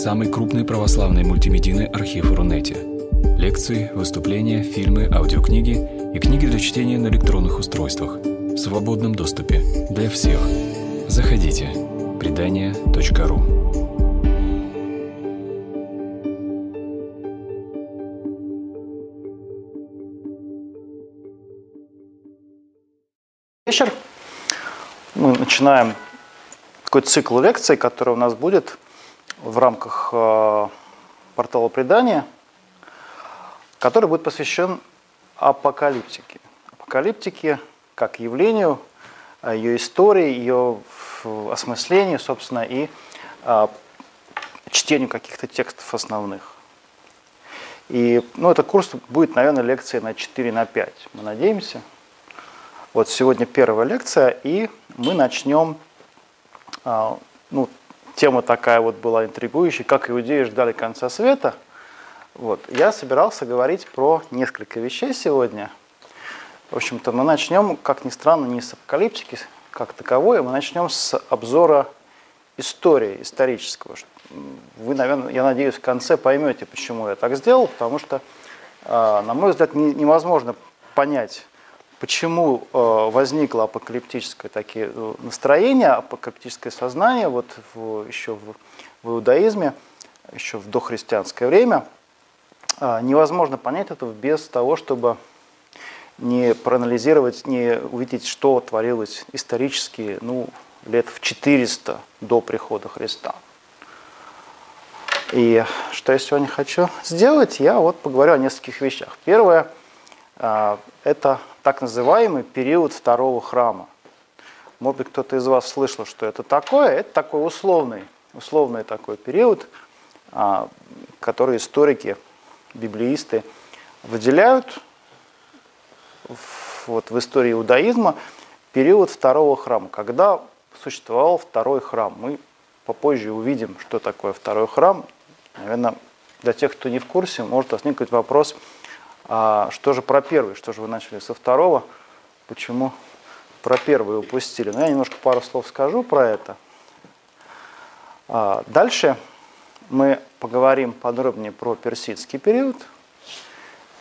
самый крупный православный мультимедийный архив Рунете. Лекции, выступления, фильмы, аудиокниги и книги для чтения на электронных устройствах в свободном доступе для всех. Заходите. Предания.ру Вечер. Мы начинаем такой цикл лекций, который у нас будет в рамках э, портала предания, который будет посвящен апокалиптике. Апокалиптике как явлению, э, ее истории, ее осмыслению, собственно, и э, чтению каких-то текстов основных. И ну, этот курс будет, наверное, лекции на 4 на 5, мы надеемся. Вот сегодня первая лекция, и мы начнем ну, тема такая вот была интригующая, как иудеи ждали конца света. Вот. Я собирался говорить про несколько вещей сегодня. В общем-то, мы начнем, как ни странно, не с апокалиптики как таковой, а мы начнем с обзора истории, исторического. Вы, наверное, я надеюсь, в конце поймете, почему я так сделал, потому что, а, на мой взгляд, невозможно понять почему э, возникло апокалиптическое такие э, настроение, апокалиптическое сознание вот в, еще в, в иудаизме, еще в дохристианское время. А, невозможно понять это без того, чтобы не проанализировать, не увидеть, что творилось исторически ну, лет в 400 до прихода Христа. И что я сегодня хочу сделать, я вот поговорю о нескольких вещах. Первое а, – это так называемый период второго храма. Может быть, кто-то из вас слышал, что это такое. Это такой условный, условный такой период, а, который историки, библеисты выделяют вот в истории иудаизма период второго храма, когда существовал второй храм. Мы попозже увидим, что такое второй храм. Наверное, для тех, кто не в курсе, может возникнуть вопрос – а что же про первый? Что же вы начали со второго? Почему про первый упустили? Ну, я немножко пару слов скажу про это. А дальше мы поговорим подробнее про персидский период.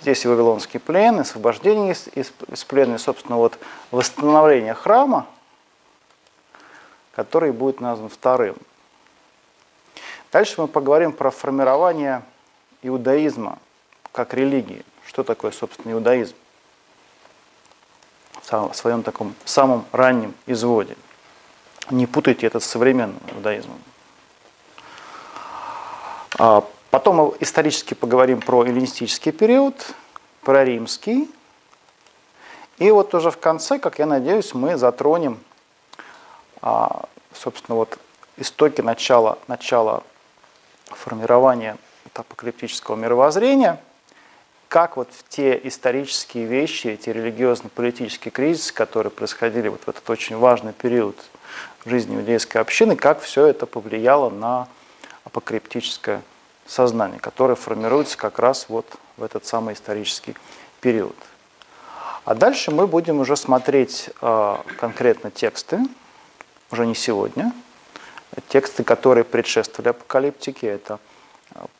Здесь и Вавилонский плен, освобождение из, из, из плена, и, собственно, вот восстановление храма, который будет назван вторым. Дальше мы поговорим про формирование иудаизма как религии что такое, собственно, иудаизм в своем таком самом раннем изводе. Не путайте это с современным иудаизмом. А потом мы исторически поговорим про эллинистический период, про римский. И вот уже в конце, как я надеюсь, мы затронем, а, собственно, вот истоки начала, начала формирования апокалиптического мировоззрения – как вот те исторические вещи, эти религиозно-политические кризисы, которые происходили вот в этот очень важный период жизни иудейской общины, как все это повлияло на апокриптическое сознание, которое формируется как раз вот в этот самый исторический период. А дальше мы будем уже смотреть э, конкретно тексты, уже не сегодня, тексты, которые предшествовали апокалиптике, это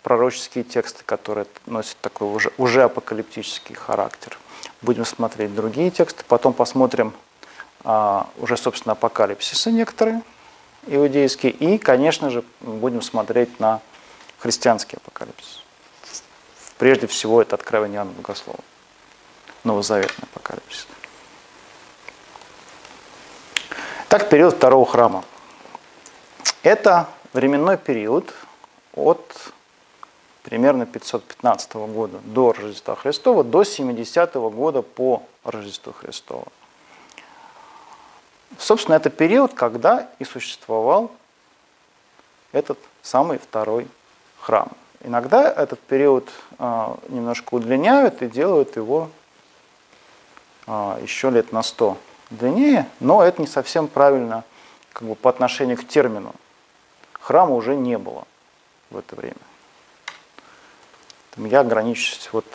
пророческие тексты, которые носят такой уже, уже апокалиптический характер. Будем смотреть другие тексты, потом посмотрим а, уже, собственно, апокалипсисы некоторые иудейские, и, конечно же, будем смотреть на христианский апокалипсис. Прежде всего, это откровение Иоанна Богослова, новозаветный апокалипсис. Так, период второго храма. Это временной период от примерно 515 года до Рождества Христова, до 70 -го года по Рождеству Христова. Собственно, это период, когда и существовал этот самый второй храм. Иногда этот период э, немножко удлиняют и делают его э, еще лет на 100 длиннее, но это не совсем правильно как бы, по отношению к термину. Храма уже не было в это время я ограничусь вот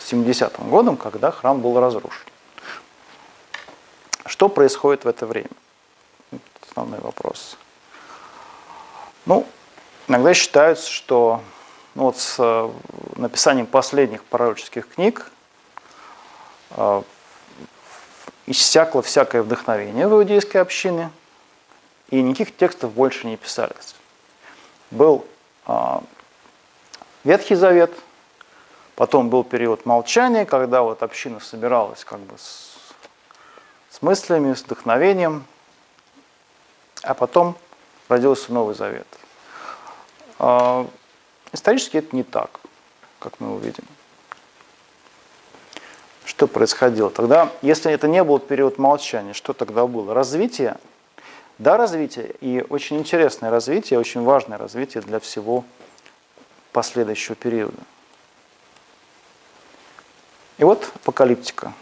70-м годом, когда храм был разрушен. Что происходит в это время? Основной вопрос. Ну, Иногда считается, что ну, вот с э, написанием последних пророческих книг э, иссякло всякое вдохновение в иудейской общине, и никаких текстов больше не писались. Был э, Ветхий Завет, потом был период молчания, когда вот община собиралась как бы с, с мыслями, с вдохновением, а потом родился Новый Завет – а, исторически это не так, как мы увидим. Что происходило? Тогда, если это не был период молчания, что тогда было? Развитие? Да, развитие. И очень интересное развитие, очень важное развитие для всего последующего периода. И вот апокалиптика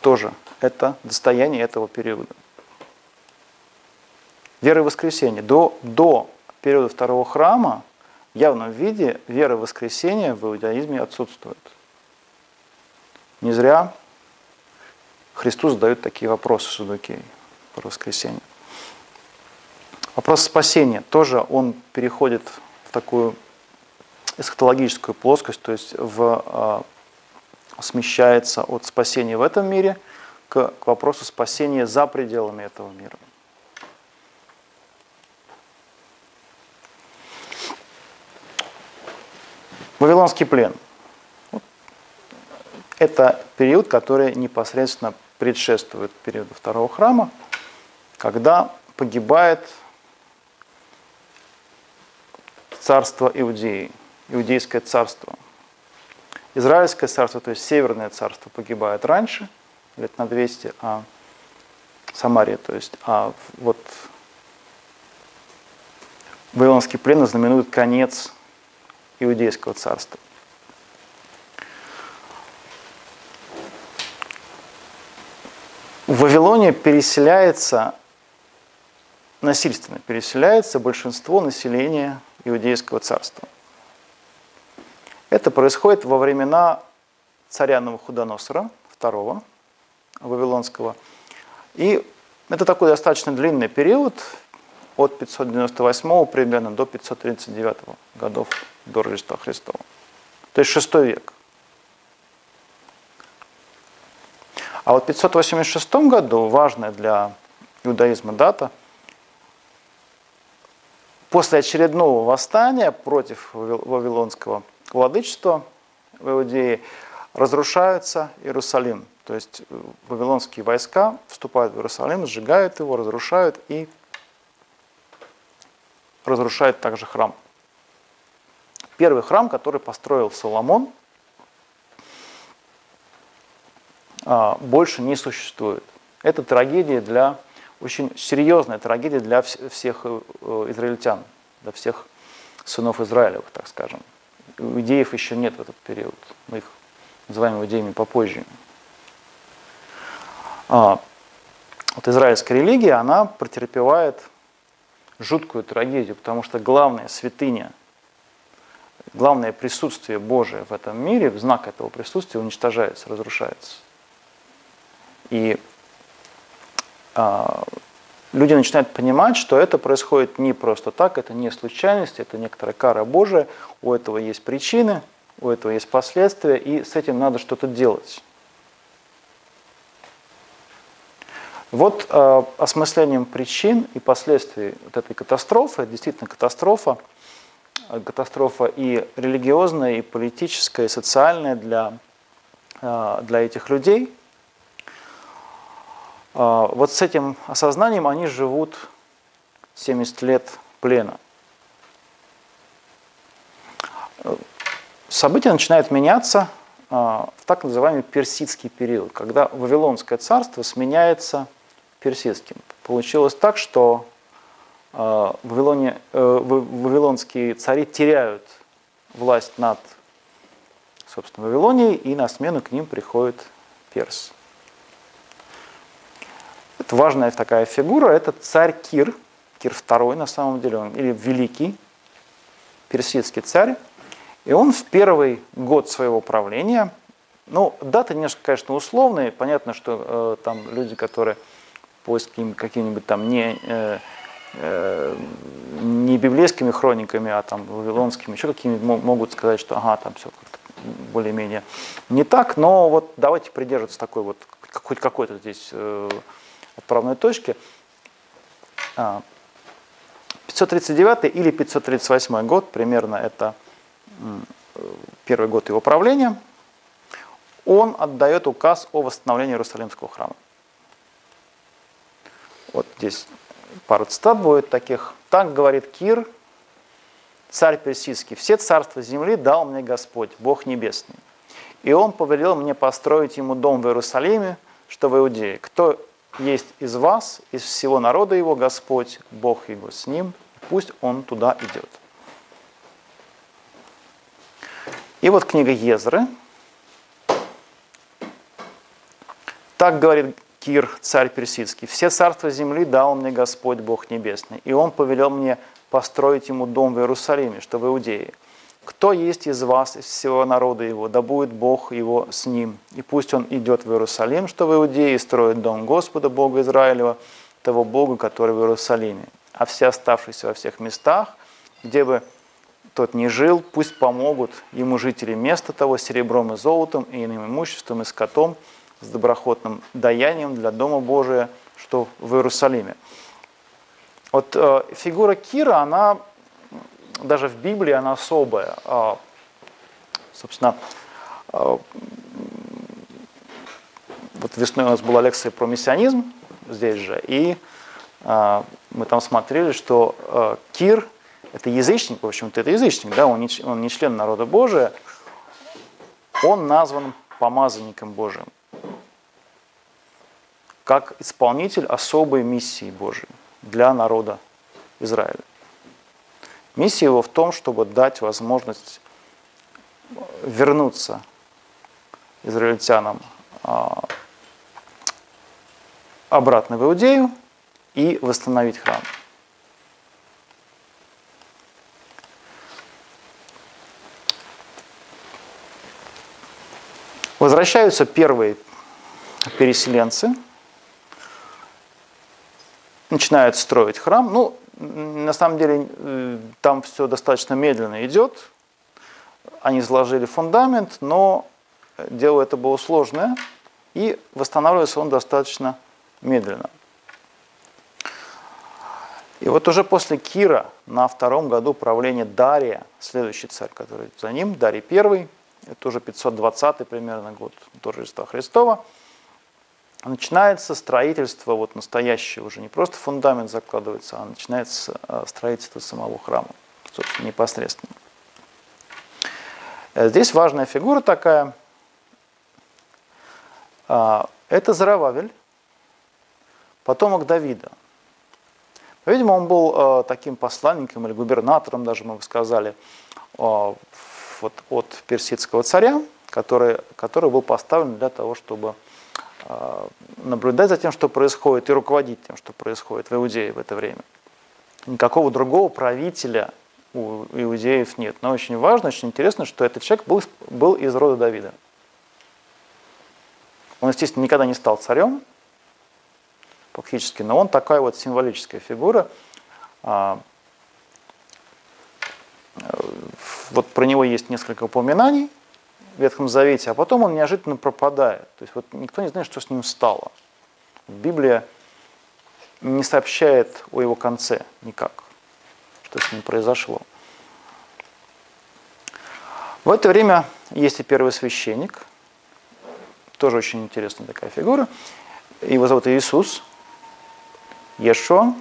тоже это достояние этого периода. Вера и воскресенье. До, до периода второго храма в явном виде вера в воскресение в иудаизме отсутствует. Не зря Христу задают такие вопросы Садукеи про воскресение. Вопрос спасения тоже он переходит в такую эсхатологическую плоскость, то есть в, э, смещается от спасения в этом мире к, к вопросу спасения за пределами этого мира. Вавилонский плен. Это период, который непосредственно предшествует периоду второго храма, когда погибает царство Иудеи, иудейское царство. Израильское царство, то есть северное царство, погибает раньше, лет на 200, а Самария, то есть, а вот Вавилонский плен знаменует конец Иудейского царства. В Вавилоне переселяется, насильственно переселяется большинство населения Иудейского царства. Это происходит во времена царя Навуходоносора II Вавилонского. И это такой достаточно длинный период, от 598 примерно до 539 годов до Рождества Христова. То есть 6 век. А вот в 586 году, важная для иудаизма дата, после очередного восстания против Вавилонского владычества в Иудее разрушается Иерусалим. То есть вавилонские войска вступают в Иерусалим, сжигают его, разрушают и разрушает также храм. Первый храм, который построил Соломон, а, больше не существует. Это трагедия для, очень серьезная трагедия для всех э, израильтян, для всех сынов Израилевых, так скажем. Идеев еще нет в этот период. Мы их называем идеями попозже. А, вот израильская религия, она претерпевает жуткую трагедию, потому что главная святыня, главное присутствие Божие в этом мире, в знак этого присутствия уничтожается, разрушается. И а, люди начинают понимать, что это происходит не просто так, это не случайность, это некоторая кара Божия, у этого есть причины, у этого есть последствия, и с этим надо что-то делать. Вот э, осмыслением причин и последствий вот этой катастрофы, действительно катастрофа, э, катастрофа и религиозная, и политическая, и социальная для, э, для этих людей. Э, вот с этим осознанием они живут 70 лет плена. События начинают меняться э, в так называемый персидский период, когда Вавилонское царство сменяется персидским. Получилось так, что в Вавилоне, э, вавилонские цари теряют власть над, собственно, Вавилонией, и на смену к ним приходит перс. Важная такая фигура, это царь Кир, Кир II на самом деле, он, или великий персидский царь, и он в первый год своего правления, ну, даты немножко, конечно, условные, понятно, что э, там люди, которые по каким-нибудь там не, э, э, не библейскими хрониками, а там вавилонскими, еще какими могут сказать, что ага, там все более-менее не так, но вот давайте придерживаться такой вот хоть какой-то здесь э, отправной точки. 539 а, или 538 год, примерно это первый год его правления, он отдает указ о восстановлении Иерусалимского храма. Вот здесь пару цитат будет таких. Так говорит Кир, царь персидский, все царства земли дал мне Господь, Бог небесный. И он повелел мне построить ему дом в Иерусалиме, что в Иудее. Кто есть из вас, из всего народа его Господь, Бог его с ним, пусть он туда идет. И вот книга Езры. Так говорит Кир, царь персидский. «Все царства земли дал мне Господь Бог Небесный, и Он повелел мне построить ему дом в Иерусалиме, что в Иудее. Кто есть из вас, из всего народа его, да будет Бог его с ним. И пусть он идет в Иерусалим, что в Иудее, и строит дом Господа, Бога Израилева, того Бога, который в Иерусалиме. А все оставшиеся во всех местах, где бы тот не жил, пусть помогут ему жители места того серебром и золотом, и иным имуществом, и скотом, с доброходным даянием для Дома Божия, что в Иерусалиме. Вот э, фигура Кира, она даже в Библии, она особая. Э, собственно, э, вот весной у нас была лекция про мессианизм здесь же, и э, мы там смотрели, что Кир – это язычник, в общем-то, это язычник, да, он не, он не член народа Божия, он назван помазанником Божиим как исполнитель особой миссии Божией для народа Израиля. Миссия его в том, чтобы дать возможность вернуться израильтянам а, обратно в Иудею и восстановить храм. Возвращаются первые переселенцы – начинают строить храм. Ну, на самом деле, э, там все достаточно медленно идет. Они заложили фундамент, но дело это было сложное, и восстанавливается он достаточно медленно. И вот уже после Кира, на втором году правления Дария, следующий царь, который за ним, Дарий I, это уже 520 примерно год до Рождества Христова, начинается строительство вот настоящее уже, не просто фундамент закладывается, а начинается э, строительство самого храма, собственно, непосредственно. Э, здесь важная фигура такая. А, это Зарававель, потомок Давида. Видимо, он был э, таким посланником или губернатором, даже мы бы сказали, вот, от персидского царя, который, который был поставлен для того, чтобы а, наблюдать за тем, что происходит, и руководить тем, что происходит в Иудее в это время. Никакого другого правителя у иудеев нет. Но очень важно, очень интересно, что этот человек был, был из рода Давида. Он, естественно, никогда не стал царем, фактически, но он такая вот символическая фигура. А, вот про него есть несколько упоминаний. Ветхом Завете, а потом он неожиданно пропадает. То есть вот никто не знает, что с ним стало. Библия не сообщает о его конце никак, что с ним произошло. В это время есть и первый священник, тоже очень интересная такая фигура. Его зовут Иисус, Ешо.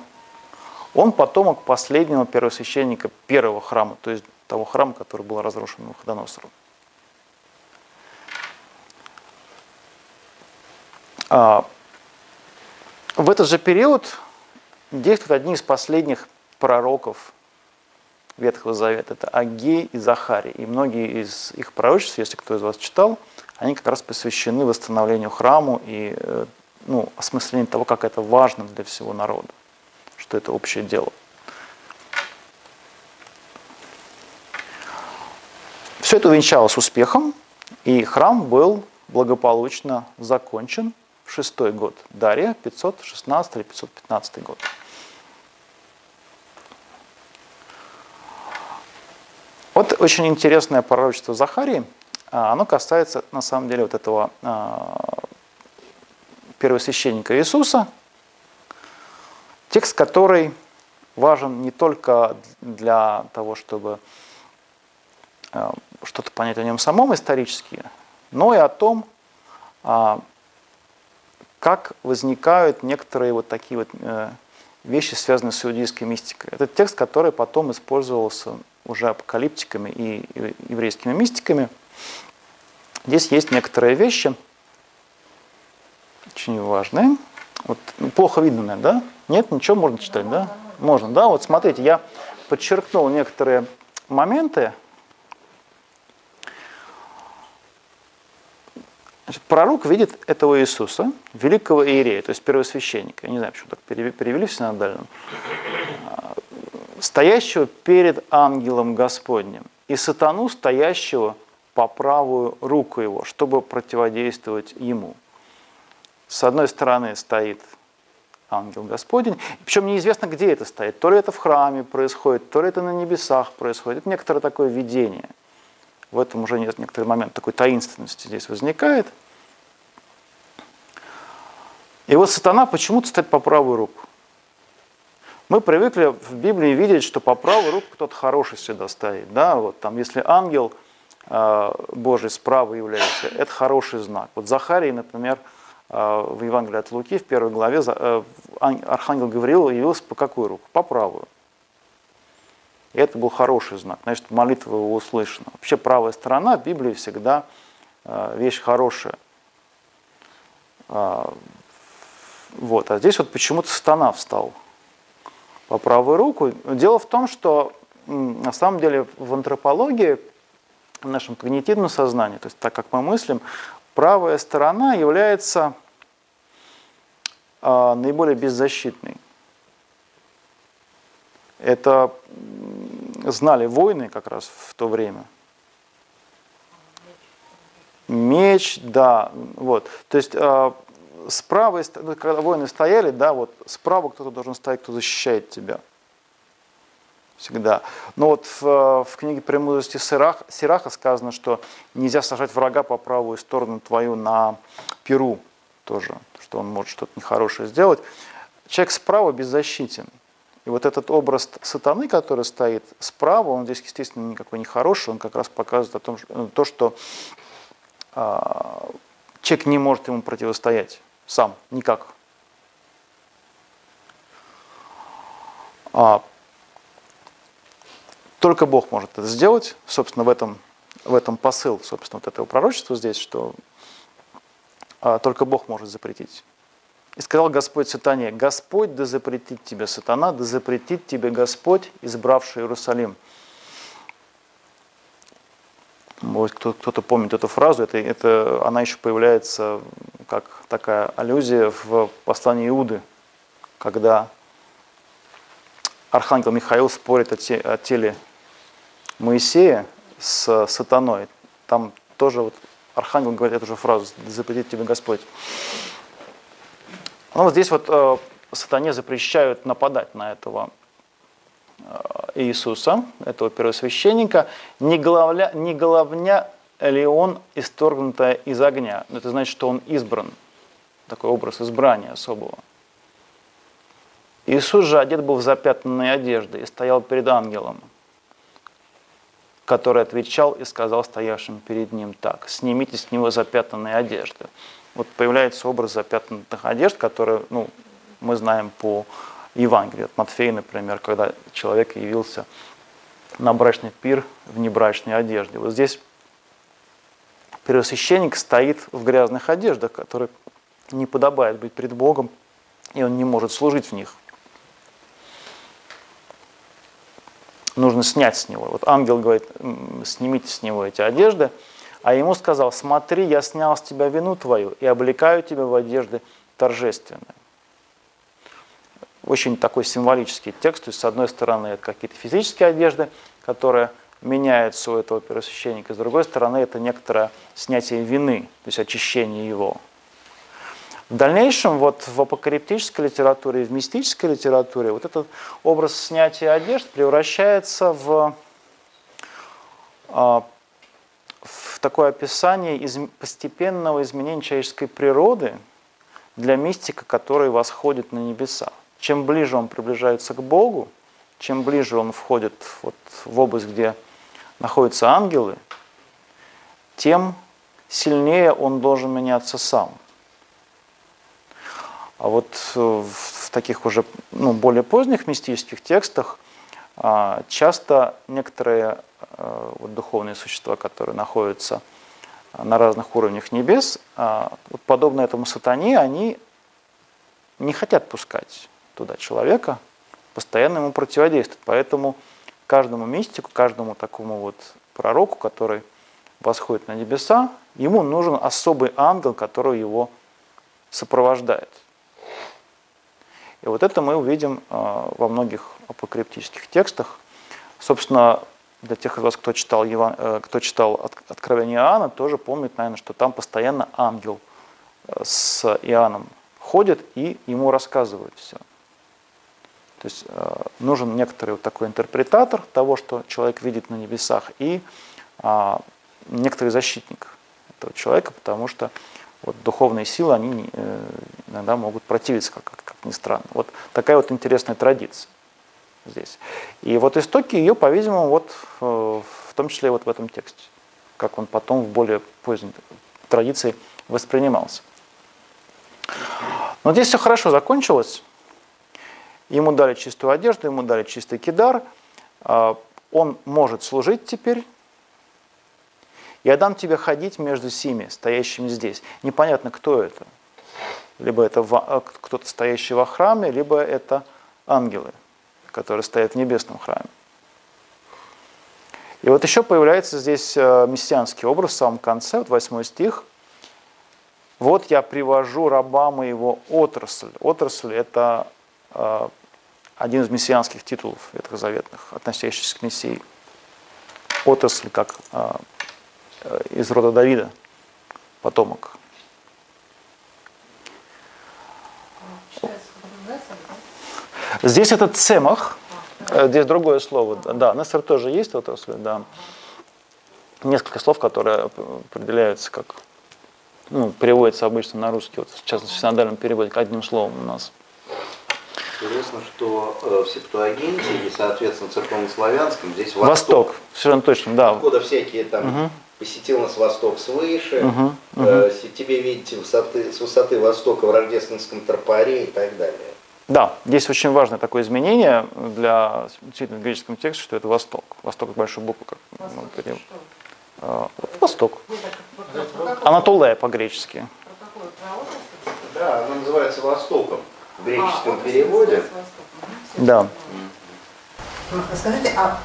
Он потомок последнего первосвященника первого храма, то есть того храма, который был разрушен Навуходоносором. В этот же период действуют одни из последних пророков Ветхого Завета. Это Агей и Захарий. И многие из их пророчеств, если кто из вас читал, они как раз посвящены восстановлению храму и э, ну, осмыслению того, как это важно для всего народа, что это общее дело. Все это увенчалось успехом, и храм был благополучно закончен 506 год. Дарья 516 или 515 год. Вот очень интересное пророчество Захарии. А, оно касается, на самом деле, вот этого а, первосвященника Иисуса, текст, который важен не только для того, чтобы а, что-то понять о нем самом исторически, но и о том, как возникают некоторые вот такие вот э, вещи, связанные с иудейской мистикой. Это текст, который потом использовался уже апокалиптиками и еврейскими мистиками. Здесь есть некоторые вещи, очень важные. Вот, ну, плохо видно, наверное, да? Нет, ничего, можно читать, да? Можно, да? Вот смотрите, я подчеркнул некоторые моменты, Значит, пророк видит этого Иисуса, великого иерея, то есть первосвященника, я не знаю, почему так перевели в синодальном, стоящего перед ангелом Господним, и сатану, стоящего по правую руку его, чтобы противодействовать ему. С одной стороны стоит ангел Господень, причем неизвестно, где это стоит. То ли это в храме происходит, то ли это на небесах происходит. Это некоторое такое видение – в этом уже некоторый момент такой таинственности здесь возникает. И вот сатана почему-то стоит по правую руку. Мы привыкли в Библии видеть, что по правую руку кто-то хороший всегда стоит. Да? Вот там, если ангел э, Божий справа является, это хороший знак. Вот Захарий, например, э, в Евангелии от Луки, в первой главе, э, архангел Гавриил явился по какую руку? По правую. И это был хороший знак. Значит, молитва его услышана. Вообще правая сторона в Библии всегда э, вещь хорошая. А, вот. А здесь вот почему-то сатана встал по правую руку. Дело в том, что на самом деле в антропологии, в нашем когнитивном сознании, то есть так как мы мыслим, правая сторона является а, наиболее беззащитной. Это знали войны как раз в то время. Меч, да, вот. То есть э, справа, ну, когда воины стояли, да, вот справа кто-то должен стоять, кто защищает тебя. Всегда. Но вот в, в книге «Премудрости Сираха, Сираха» сказано, что нельзя сажать врага по правую сторону твою на перу тоже, что он может что-то нехорошее сделать. Человек справа беззащитен. И вот этот образ сатаны, который стоит справа, он здесь, естественно, никакой не хороший, он как раз показывает о том, что, ну, то, что а, человек не может ему противостоять сам, никак. А, только Бог может это сделать. Собственно, в этом, в этом посыл, собственно, вот этого пророчества здесь, что а, только Бог может запретить. И сказал Господь сатане, Господь да запретит тебе, сатана, да запретит тебе Господь, избравший Иерусалим. Может, кто-то помнит эту фразу, это, это, она еще появляется как такая аллюзия в послании Иуды, когда архангел Михаил спорит о, те, о теле Моисея с сатаной. Там тоже вот архангел говорит эту же фразу, запретит тебе Господь. Ну, вот здесь вот э, сатане запрещают нападать на этого э, Иисуса, этого первосвященника, не, головля, не головня ли он исторгнутая из огня. Это значит, что он избран. Такой образ избрания особого. Иисус же одет был в запятнанные одежды и стоял перед ангелом, который отвечал и сказал стоявшим перед ним так, «Снимите с него запятнанные одежды» вот появляется образ запятнанных одежд, которые ну, мы знаем по Евангелию, от Матфея, например, когда человек явился на брачный пир в небрачной одежде. Вот здесь первосвященник стоит в грязных одеждах, которые не подобает быть пред Богом, и он не может служить в них. Нужно снять с него. Вот ангел говорит, снимите с него эти одежды – а ему сказал, смотри, я снял с тебя вину твою и облекаю тебя в одежды торжественные. Очень такой символический текст, то есть с одной стороны это какие-то физические одежды, которые меняются у этого первосвященника, с другой стороны это некоторое снятие вины, то есть очищение его. В дальнейшем вот в апокалиптической литературе в мистической литературе вот этот образ снятия одежд превращается в а, в такое описание из постепенного изменения человеческой природы для мистика, который восходит на небеса. Чем ближе он приближается к Богу, чем ближе он входит вот в область, где находятся ангелы, тем сильнее он должен меняться сам. А вот э, в таких уже ну, более поздних мистических текстах а, часто некоторые вот, духовные существа, которые находятся на разных уровнях небес, а, вот подобно этому сатане, они не хотят пускать туда человека, постоянно ему противодействуют. Поэтому каждому мистику, каждому такому вот пророку, который восходит на небеса, ему нужен особый ангел, который его сопровождает. И вот это мы увидим а, во многих апокриптических текстах. Собственно, для тех из вас, кто читал, Иван, э, кто читал Откровение Иоанна, тоже помнит, наверное, что там постоянно ангел э, с Иоанном ходит и ему рассказывает все. То есть э, нужен некоторый вот такой интерпретатор того, что человек видит на небесах, и а, некоторый защитник этого человека, потому что вот духовные силы, они иногда могут противиться, как, как, как ни странно. Вот такая вот интересная традиция здесь. И вот истоки ее, по-видимому, вот э, в том числе вот в этом тексте, как он потом в более поздней традиции воспринимался. Но здесь все хорошо закончилось. Ему дали чистую одежду, ему дали чистый кидар. А, он может служить теперь я дам тебе ходить между сими, стоящими здесь. Непонятно, кто это. Либо это э, кто-то, стоящий во храме, либо это ангелы, которые стоят в небесном храме. И вот еще появляется здесь э, мессианский образ в самом конце, вот 8 стих. «Вот я привожу раба моего отрасль». Отрасль – это э, один из мессианских титулов ветхозаветных, относящихся к Мессии. Отрасль как Э, из рода Давида, потомок. Здесь этот цемах, э, здесь другое слово, да, Нессер тоже есть отрасль, да. Несколько слов, которые определяются как, ну, переводятся обычно на русский, вот, в частности, в синодальном переводе, одним словом у нас. Интересно, что э, в Септуагинте и, соответственно, церковно-славянском здесь Восток. Восток, совершенно точно, да. Откуда всякие там угу посетил нас восток свыше, угу, угу. Э, тебе видите высоты, с высоты востока в рождественском тропаре и так далее. Да, здесь очень важное такое изменение для действительно греческом тексте, что это Восток. Восток с большой буквы, как восток, мы говорим. А, Восток. Анатолия по-гречески. Да, она называется Востоком в греческом а, переводе. Да. Скажите, а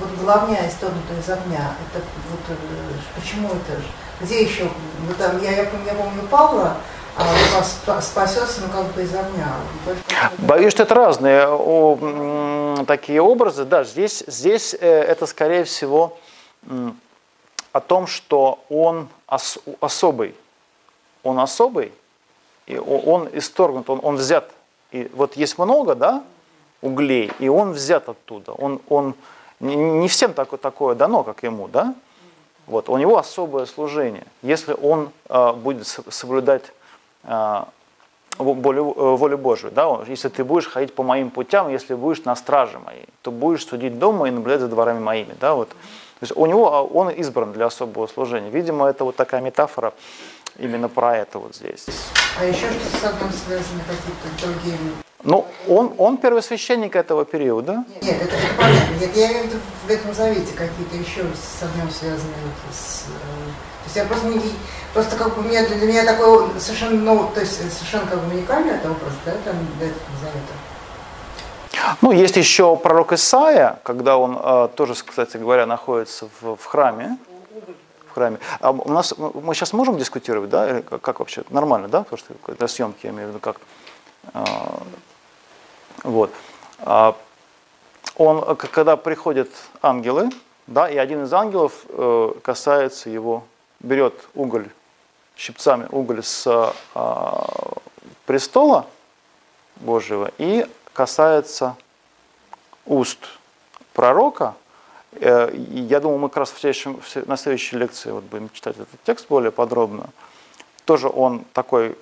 вот главня исторгнутая из огня, это вот э, почему это? Где еще? Ну, там, я, я, я помню Павла, а спасется, ну, как бы из огня. Боюсь, что это разные о, такие образы. Да, здесь, здесь э, это, скорее всего, о том, что он ос, особый. Он особый, и он исторгнут, он, он взят. И вот есть много, да, углей, и он взят оттуда. Он, он не всем такое, такое дано, как ему, да? Вот, у него особое служение. Если он э, будет соблюдать волю, э, волю Божию, да, если ты будешь ходить по моим путям, если будешь на страже моей, то будешь судить дома и наблюдать за дворами моими, да, вот. То есть у него а, он избран для особого служения. Видимо, это вот такая метафора именно про это вот здесь. А еще что с огнем связаны какие-то другие ну, он, он первосвященник этого периода. Нет, это, это понятно. Нет, я имею в виду в этом завете какие-то еще с огнем связанные. Вот, с, э, то есть я просто не, просто как бы меня, для меня такой совершенно, ну, то есть совершенно как бы уникальный это образ, да, там, для этого завета. Ну, есть еще пророк Исаия, когда он э, тоже, кстати говоря, находится в, в храме. В храме. А у нас мы сейчас можем дискутировать, да? Или как, как вообще? Нормально, да? Потому что для съемки я имею в виду как. Э, вот. А, он, когда приходят ангелы, да, и один из ангелов э, касается его, берет уголь, щипцами уголь с а, престола Божьего и касается уст пророка, Э, я думаю, мы как раз в следующем, на следующей лекции вот будем читать этот текст более подробно. Тоже он такой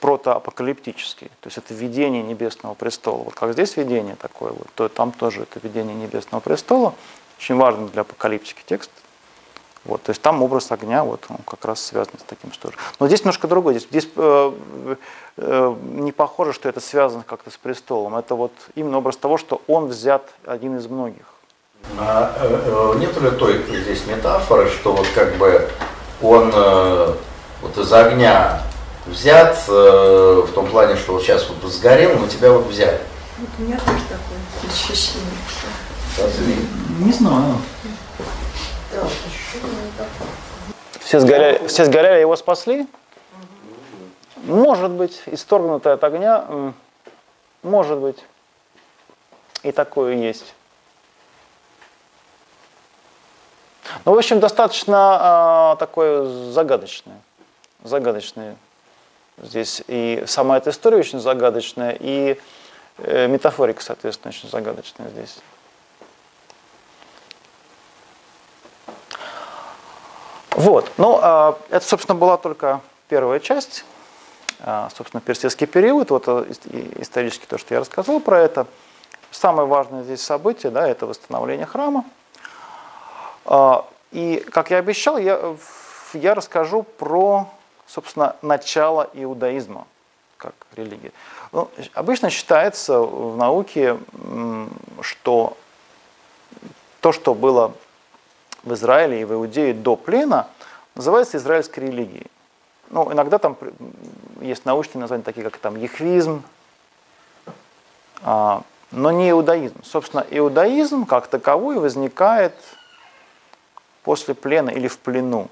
протоапокалиптический, то есть это видение небесного престола. Вот как здесь видение такое, вот, то там тоже это видение небесного престола, очень важный для апокалиптики текст. Вот, то есть там образ огня, вот он как раз связан с таким тоже. Но здесь немножко другой. Здесь, здесь э, э, не похоже, что это связано как-то с престолом. Это вот именно образ того, что он взят один из многих. А, э, э нет ли той здесь метафоры, что вот как бы он э, вот из огня взят э, в том плане, что вот сейчас вот сгорел, но тебя вот взяли? Вот у меня тоже такое ощущение. Не знаю. Все сгоряли, все сгоряли, его спасли? Может быть, исторгнутый от огня, может быть. И такое есть. Ну, в общем, достаточно э, такое загадочное. Загадочное здесь. И сама эта история очень загадочная, и э, метафорика, соответственно, очень загадочная здесь. Вот, ну, а, это, собственно, была только первая часть, а, собственно, персидский период, вот э, исторически то, что я рассказал про это. Самое важное здесь событие, да, это восстановление храма. А, и, как я обещал, я, я расскажу про, собственно, начало иудаизма как религии. Ну, обычно считается в науке, что то, что было в Израиле и в Иудее до плена называется израильской религией. Ну, иногда там есть научные названия, такие как там ехвизм, а, но не иудаизм. Собственно, иудаизм как таковой возникает после плена или в плену.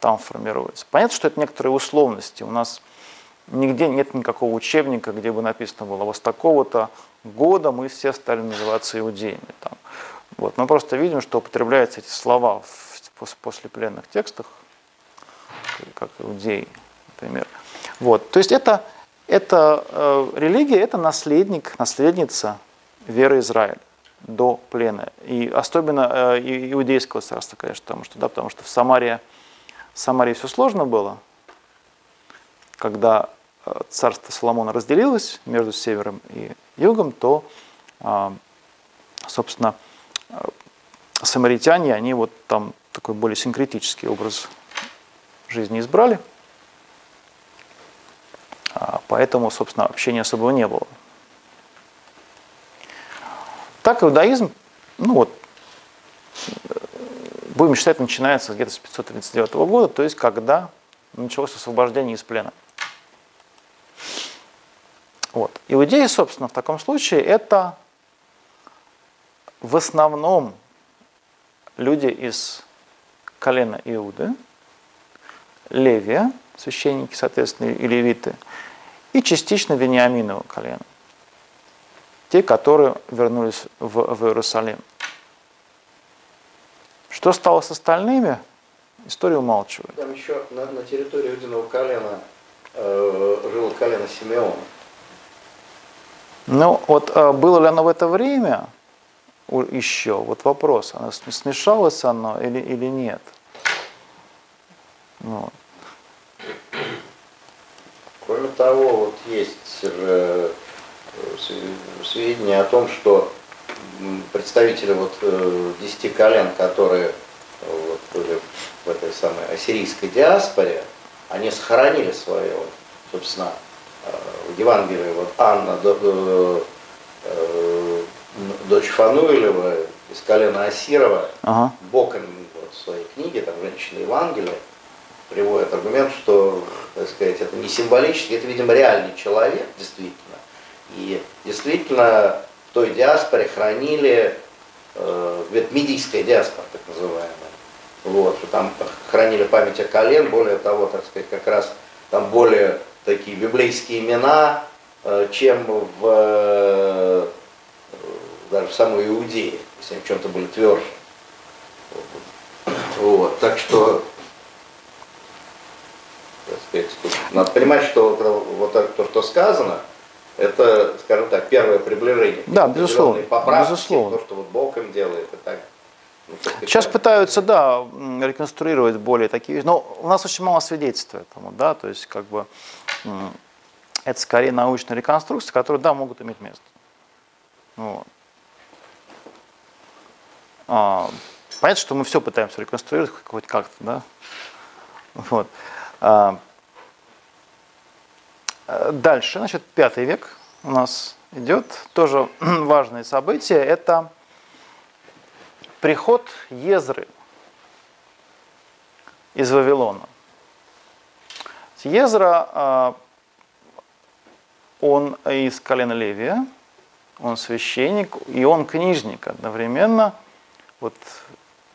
Там формируется. Понятно, что это некоторые условности. У нас нигде нет никакого учебника, где бы написано было, вот с такого-то года мы все стали называться иудеями. Там. Вот. Мы просто видим, что употребляются эти слова в послепленных текстах, как иудеи, например. Вот. То есть это, это э, религия, это наследник, наследница веры Израиля до плена. И особенно э, иудейского царства, конечно, потому что, да, потому что в Самаре, в Самаре все сложно было, когда э, царство Соломона разделилось между севером и югом, то, э, собственно, самаритяне, они вот там такой более синкретический образ жизни избрали. А поэтому, собственно, общения особого не было. Так иудаизм, ну вот, будем считать, начинается где-то с 539 года, то есть когда началось освобождение из плена. Вот. Иудеи, собственно, в таком случае это в основном люди из колена Иуды, Левия, священники, соответственно, и левиты, и частично Вениаминова колена. Те, которые вернулись в, в Иерусалим. Что стало с остальными, история умалчивает. Там еще на, на территории Иудиного колена э, жило колено Симеона. Ну, вот э, было ли оно в это время, еще? Вот вопрос, оно смешалось оно или, или нет? Вот. Кроме того, вот есть э, сведения о том, что представители вот э, десяти колен, которые вот были в этой самой ассирийской диаспоре, они сохранили свое, собственно, э, в Евангелии вот Анна дочь Фануилева из колена Асирова, ага. Бокон вот, в своей книге, там «Женщина Евангелия», приводит аргумент, что, так сказать, это не символически, это, видимо, реальный человек, действительно. И действительно в той диаспоре хранили, э, медийская диаспора, так называемая, вот, что там хранили память о колен, более того, так сказать, как раз там более такие библейские имена, э, чем в э, даже в самой Иудее, если они в чем-то были тверже. Вот. Так что так сказать, надо понимать, что вот то, что сказано, это, скажем так, первое приближение. Да, безусловно. Поправки, безусловно. То, что вот Бог им делает, и так. Ну, Сейчас пытаются, да, реконструировать более такие, но у нас очень мало свидетельств этому, да, то есть как бы это скорее научная реконструкция, которые, да, могут иметь место. Вот. А, понятно, что мы все пытаемся реконструировать хоть как-то, да. Вот. А, дальше, значит, пятый век у нас идет. Тоже важное событие – это приход Езры из Вавилона. Езра, а, он из колена Левия, он священник, и он книжник одновременно. Вот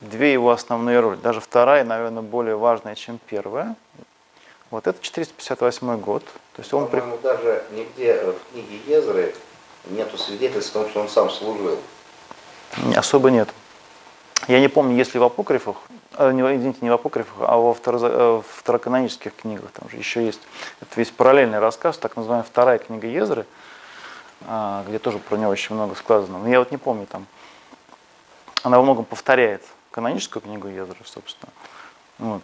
две его основные роли. Даже вторая, наверное, более важная, чем первая. Вот это 458 год. То есть он при... даже нигде в книге Езры нету свидетельств о том, что он сам служил. Особо нет. Я не помню, если в апокрифах, э, извините, не в апокрифах, а во второ, э, второканонических книгах, там же еще есть, это весь параллельный рассказ, так называемая вторая книга Езры, а, где тоже про него очень много сказано. Но я вот не помню там, она во многом повторяет каноническую книгу Езры, собственно. Вот.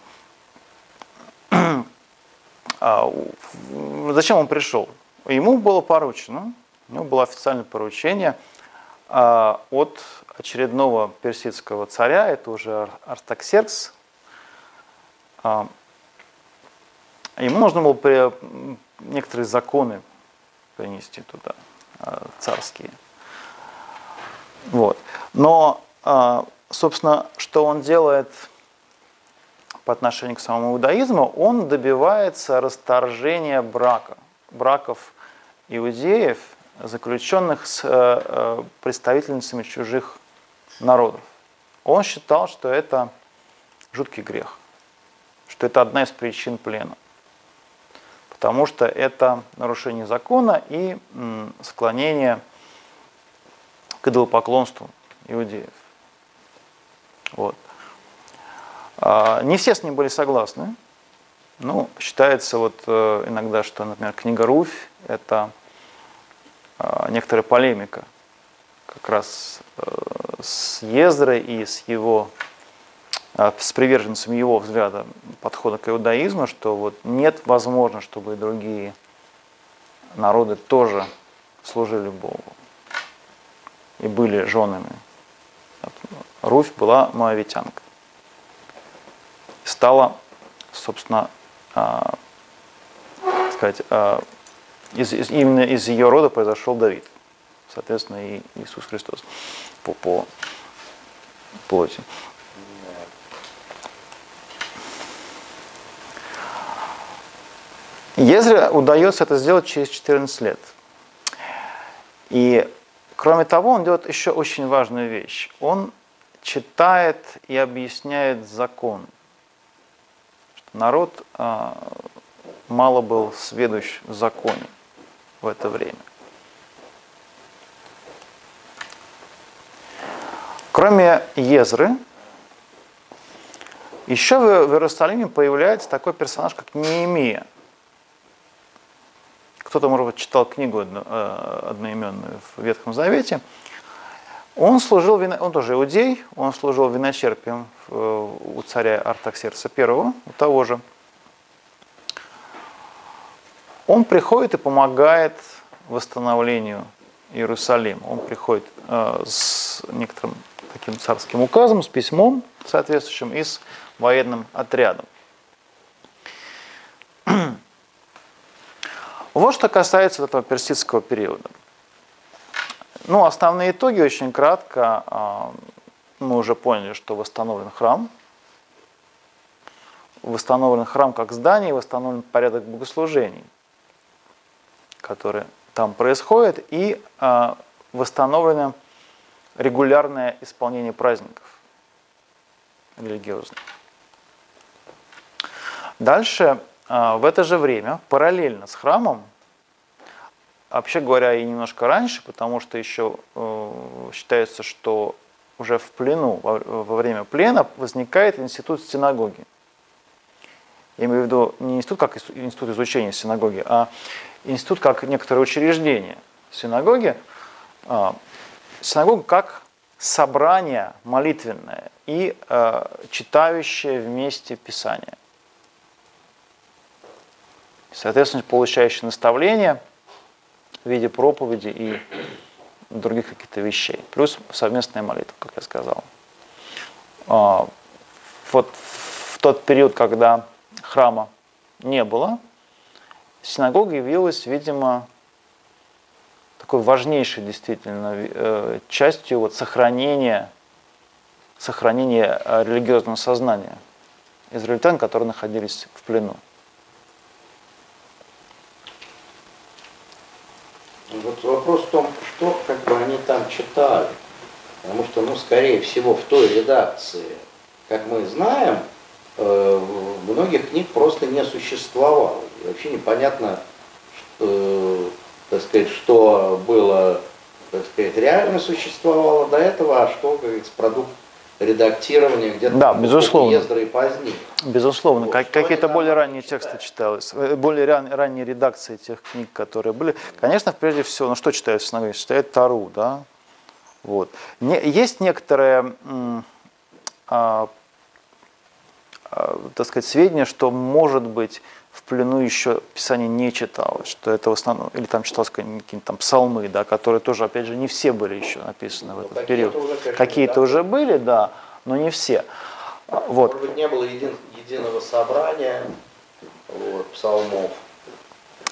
А, зачем он пришел? Ему было поручено, у него было официальное поручение а, от очередного персидского царя, это уже Артаксеркс. А, ему нужно было при, некоторые законы принести туда, а, царские. Вот. Но, собственно, что он делает по отношению к самому иудаизму, он добивается расторжения брака, браков иудеев, заключенных с э, э, представительницами чужих народов. Он считал, что это жуткий грех, что это одна из причин плена, потому что это нарушение закона и склонение к идолопоклонству иудеев. Вот. А, не все с ним были согласны. Ну, считается вот э, иногда, что, например, книга Руфь – это а, некоторая полемика как раз э, с Ездрой и с его а, с приверженцами его взгляда подхода к иудаизму, что вот нет возможно, чтобы и другие народы тоже служили Богу и были женами. Руфь была моавитянка. Стала, собственно, а, сказать, а, из, из, именно из ее рода произошел Давид соответственно, и Иисус Христос по, по плоти. Езре удается это сделать через 14 лет. И кроме того, он делает еще очень важную вещь. Он читает и объясняет закон. Народ а, мало был сведущ в законе в это время. Кроме Езры, еще в Иерусалиме появляется такой персонаж, как Неемия. Кто-то, может быть, читал книгу э, одноименную в Ветхом Завете. Он служил, он тоже иудей, он служил виночерпием э, у царя Артаксерса I, у того же. Он приходит и помогает восстановлению Иерусалима. Он приходит э, с некоторым таким царским указом, с письмом соответствующим и с военным отрядом. Вот что касается этого персидского периода. Ну, основные итоги очень кратко. А, мы уже поняли, что восстановлен храм. Восстановлен храм как здание, восстановлен порядок богослужений, который там происходит, и а, восстановлено регулярное исполнение праздников религиозных. Дальше, а, в это же время, параллельно с храмом, вообще говоря, и немножко раньше, потому что еще э, считается, что уже в плену, во время плена возникает институт синагоги. я имею в виду не институт как институт изучения синагоги, а институт как некоторое учреждение синагоги, а, синагога как собрание молитвенное и э, читающее вместе Писание. Соответственно, получающее наставление в виде проповеди и других каких-то вещей. Плюс совместная молитва, как я сказал. А, вот в тот период, когда храма не было, синагога явилась, видимо, такой важнейшей действительно э, частью вот сохранения, сохранения э, религиозного сознания израильтян, которые находились в плену. Вот вопрос в том, что как бы они там читали. Потому что, ну, скорее всего, в той редакции, как мы знаем, э, многих книг просто не существовало. И вообще непонятно, что, так сказать, что было, так сказать, реально существовало до этого, а что, как говорится, продукт редактирования где-то да, безусловно. и позднее. Безусловно, вот, как, какие-то более ранние тексты читалось, э, более ран, ранние редакции тех книг, которые были. Конечно, прежде всего, ну что читают в? Читают Тару, да? Вот. Не, есть некоторые, а, а, так сказать, сведения, что, может быть, в плену еще Писание не читалось, что это в основном, или там читалось какие-то там псалмы, да, которые тоже, опять же, не все были еще написаны в ну, этот период. Какие-то да? уже были, да, но не все. Вот. Может быть, не было един, единого собрания вот, псалмов.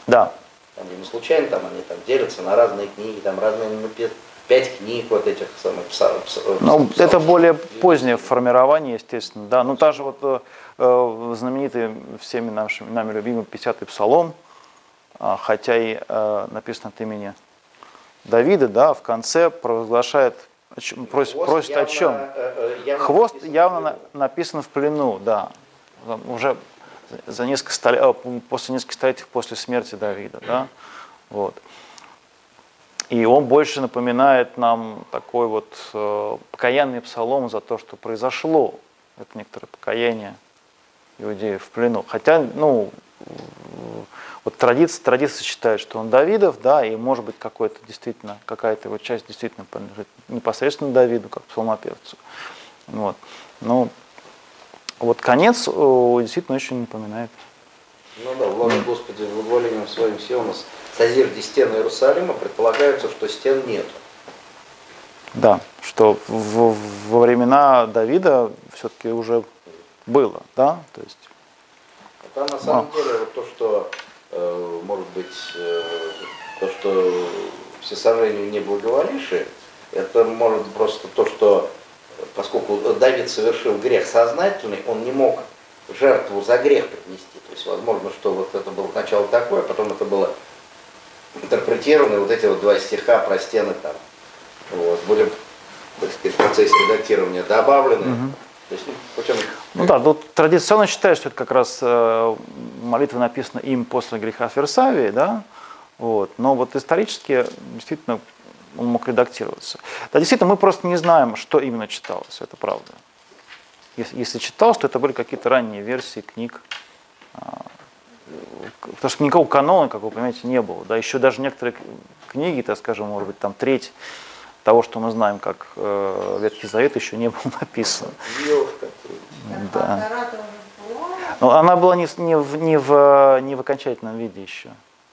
Да. Там не случайно там они там делятся на разные книги, там разные пять книг вот этих самых псалмов. Ну, это более позднее формирование, естественно, да. Ну, та же вот э, э знаменитый всеми нашими, нами любимый 50-й псалом, э, хотя и э, написано от имени Давида, да, в конце провозглашает, просит, Хвост просит явно, о чем? Э, э, явно Хвост написан явно на, написан в плену, да, уже за несколько столетий, э, после нескольких столетий после смерти Давида, да, вот. И он больше напоминает нам такой вот э, покаянный псалом за то, что произошло. Это некоторое покаяние иудеев в плену. Хотя, ну, вот традиция, традиция считает, что он Давидов, да, и может быть какой-то действительно, какая-то его часть действительно принадлежит непосредственно Давиду, как псалмопевцу. Вот. Но вот конец действительно очень напоминает. Ну да, влага Господи, благоволением своим силам созерди стены Иерусалима, предполагается, что стен нет. Да, что в, во времена Давида все-таки уже было, да, то есть. Это на самом а. деле вот то, что, э, может быть, э, то, что все сожалению не благоволившие, это может просто то, что поскольку Давид совершил грех сознательный, он не мог жертву за грех принести. То есть, возможно, что вот это было сначала такое, а потом это было интерпретированы вот эти вот два стиха про стены там. Вот, были, так сказать, в процессе редактирования добавлены. Угу. То есть, ну, путем... ну да, тут традиционно считают, что это как раз э, молитва написана им после греха Ферсавии, да, вот. Но вот исторически действительно он мог редактироваться. Да, действительно, мы просто не знаем, что именно читалось, это правда. Если, если читалось, то это были какие-то ранние версии книг а, потому что никакого канона, как вы понимаете, не было. Да, еще даже некоторые книги, так скажем, может быть, там треть того, что мы знаем, как э, Ветхий Завет, еще не был написан. Да. Но она была не, не, в, не, в, не в окончательном виде еще.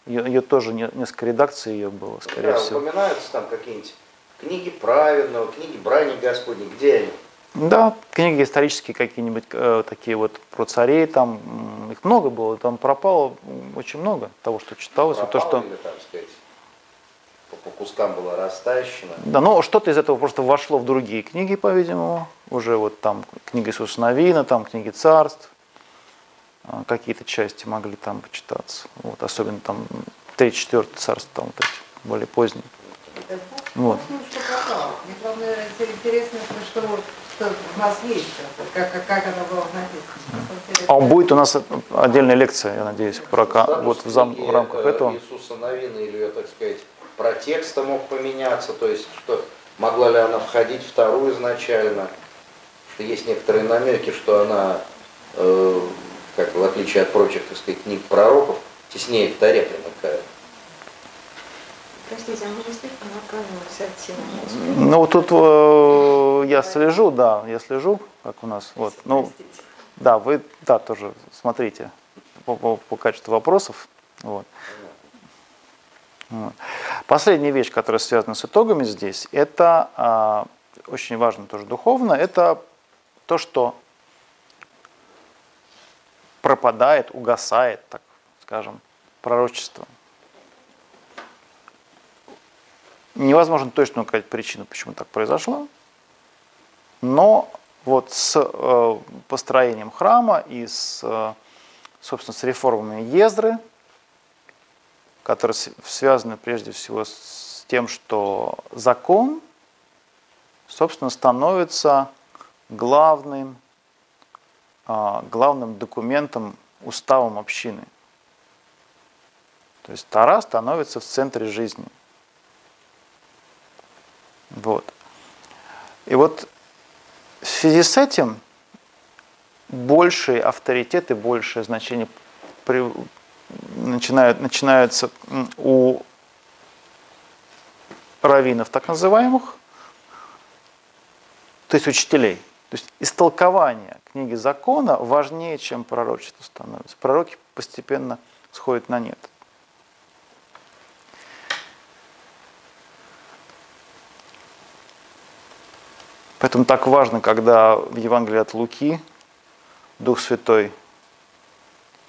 Ее, ее тоже не, несколько редакций ее было, скорее да, всего. Упоминаются там какие-нибудь книги праведного, книги брани Господней, где они? Да, книги исторические какие-нибудь, э, такие вот про царей, там их много было, там пропало очень много того, что читалось. Пропало, то, что... или, там, сказать, по, по кускам было растащено. Да, но что-то из этого просто вошло в другие книги, по-видимому. Уже вот там книги Иисуса Новина, там книги царств, а, какие-то части могли там почитаться. Вот, особенно там 3-4 царство, там вот эти более поздние. Вот. Мне главное интересно, что что у нас есть, как, как, как оно было написано. А будет у нас отдельная лекция, я надеюсь, про, вот в, зам, в рамках этого. Иисуса Новина или, так сказать, про текста мог поменяться, то есть что могла ли она входить в вторую изначально, что есть некоторые намеки, что она э, как бы в отличие от прочих, так сказать, книг пророков, теснее к Таре примыкают. Простите, а мы не слишком отказываемся от темы? Ну, тут э, я слежу, да, я слежу, как у нас. Вот. Ну, да, вы, да, тоже смотрите по, по, по качеству вопросов. Вот. Последняя вещь, которая связана с итогами здесь, это а, очень важно тоже духовно, это то, что пропадает, угасает, так скажем, пророчество. Невозможно точно указать причину, почему так произошло, но вот с э, построением храма и с, э, собственно, с реформами Ездры, которые связаны прежде всего с тем, что закон, собственно, становится главным, э, главным документом, уставом общины. То есть Тара становится в центре жизни – вот. И вот в связи с этим больший авторитет и большее значение при, начинают, начинаются у раввинов так называемых, то есть учителей. То есть истолкование книги закона важнее, чем пророчество становится. Пророки постепенно сходят на нет. Поэтому так важно, когда в Евангелии от Луки Дух Святой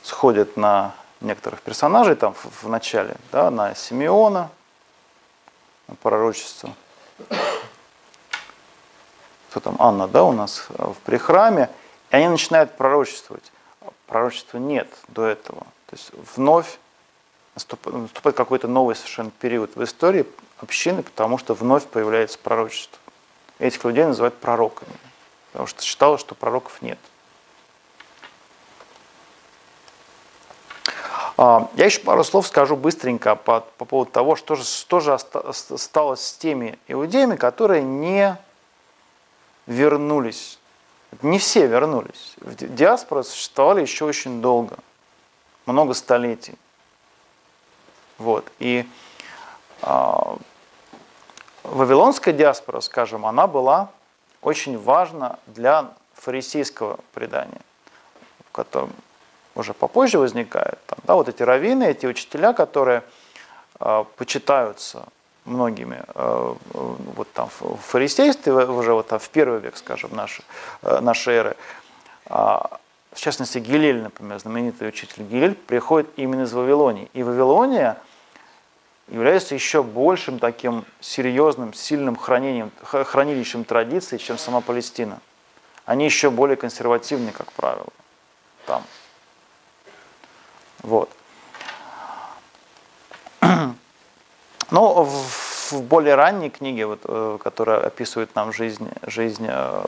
сходит на некоторых персонажей там в, начале, да, на Симеона, на пророчество. Кто там, Анна, да, у нас в прихраме, и они начинают пророчествовать. Пророчества нет до этого. То есть вновь наступает какой-то новый совершенно период в истории общины, потому что вновь появляется пророчество. Этих людей называют пророками, потому что считалось, что пророков нет. А, я еще пару слов скажу быстренько по, по поводу того, что же, что же осталось с теми иудеями, которые не вернулись. Не все вернулись. В диаспоры существовали еще очень долго, много столетий. Вот. И а, Вавилонская диаспора, скажем, она была очень важна для фарисейского предания, в котором уже попозже возникает. Там, да, вот эти раввины, эти учителя, которые э, почитаются многими э, вот там в фарисействе, уже вот там в первый век, скажем, нашей, э, нашей эры. Э, в частности, Гилель, например, знаменитый учитель Гилель, приходит именно из Вавилонии. И Вавилония – является еще большим таким серьезным, сильным хранением, хранилищем традиций, чем сама Палестина. Они еще более консервативны, как правило, там. Вот. Но в, в более ранней книге, вот, э, которая описывает нам жизнь, жизнь э,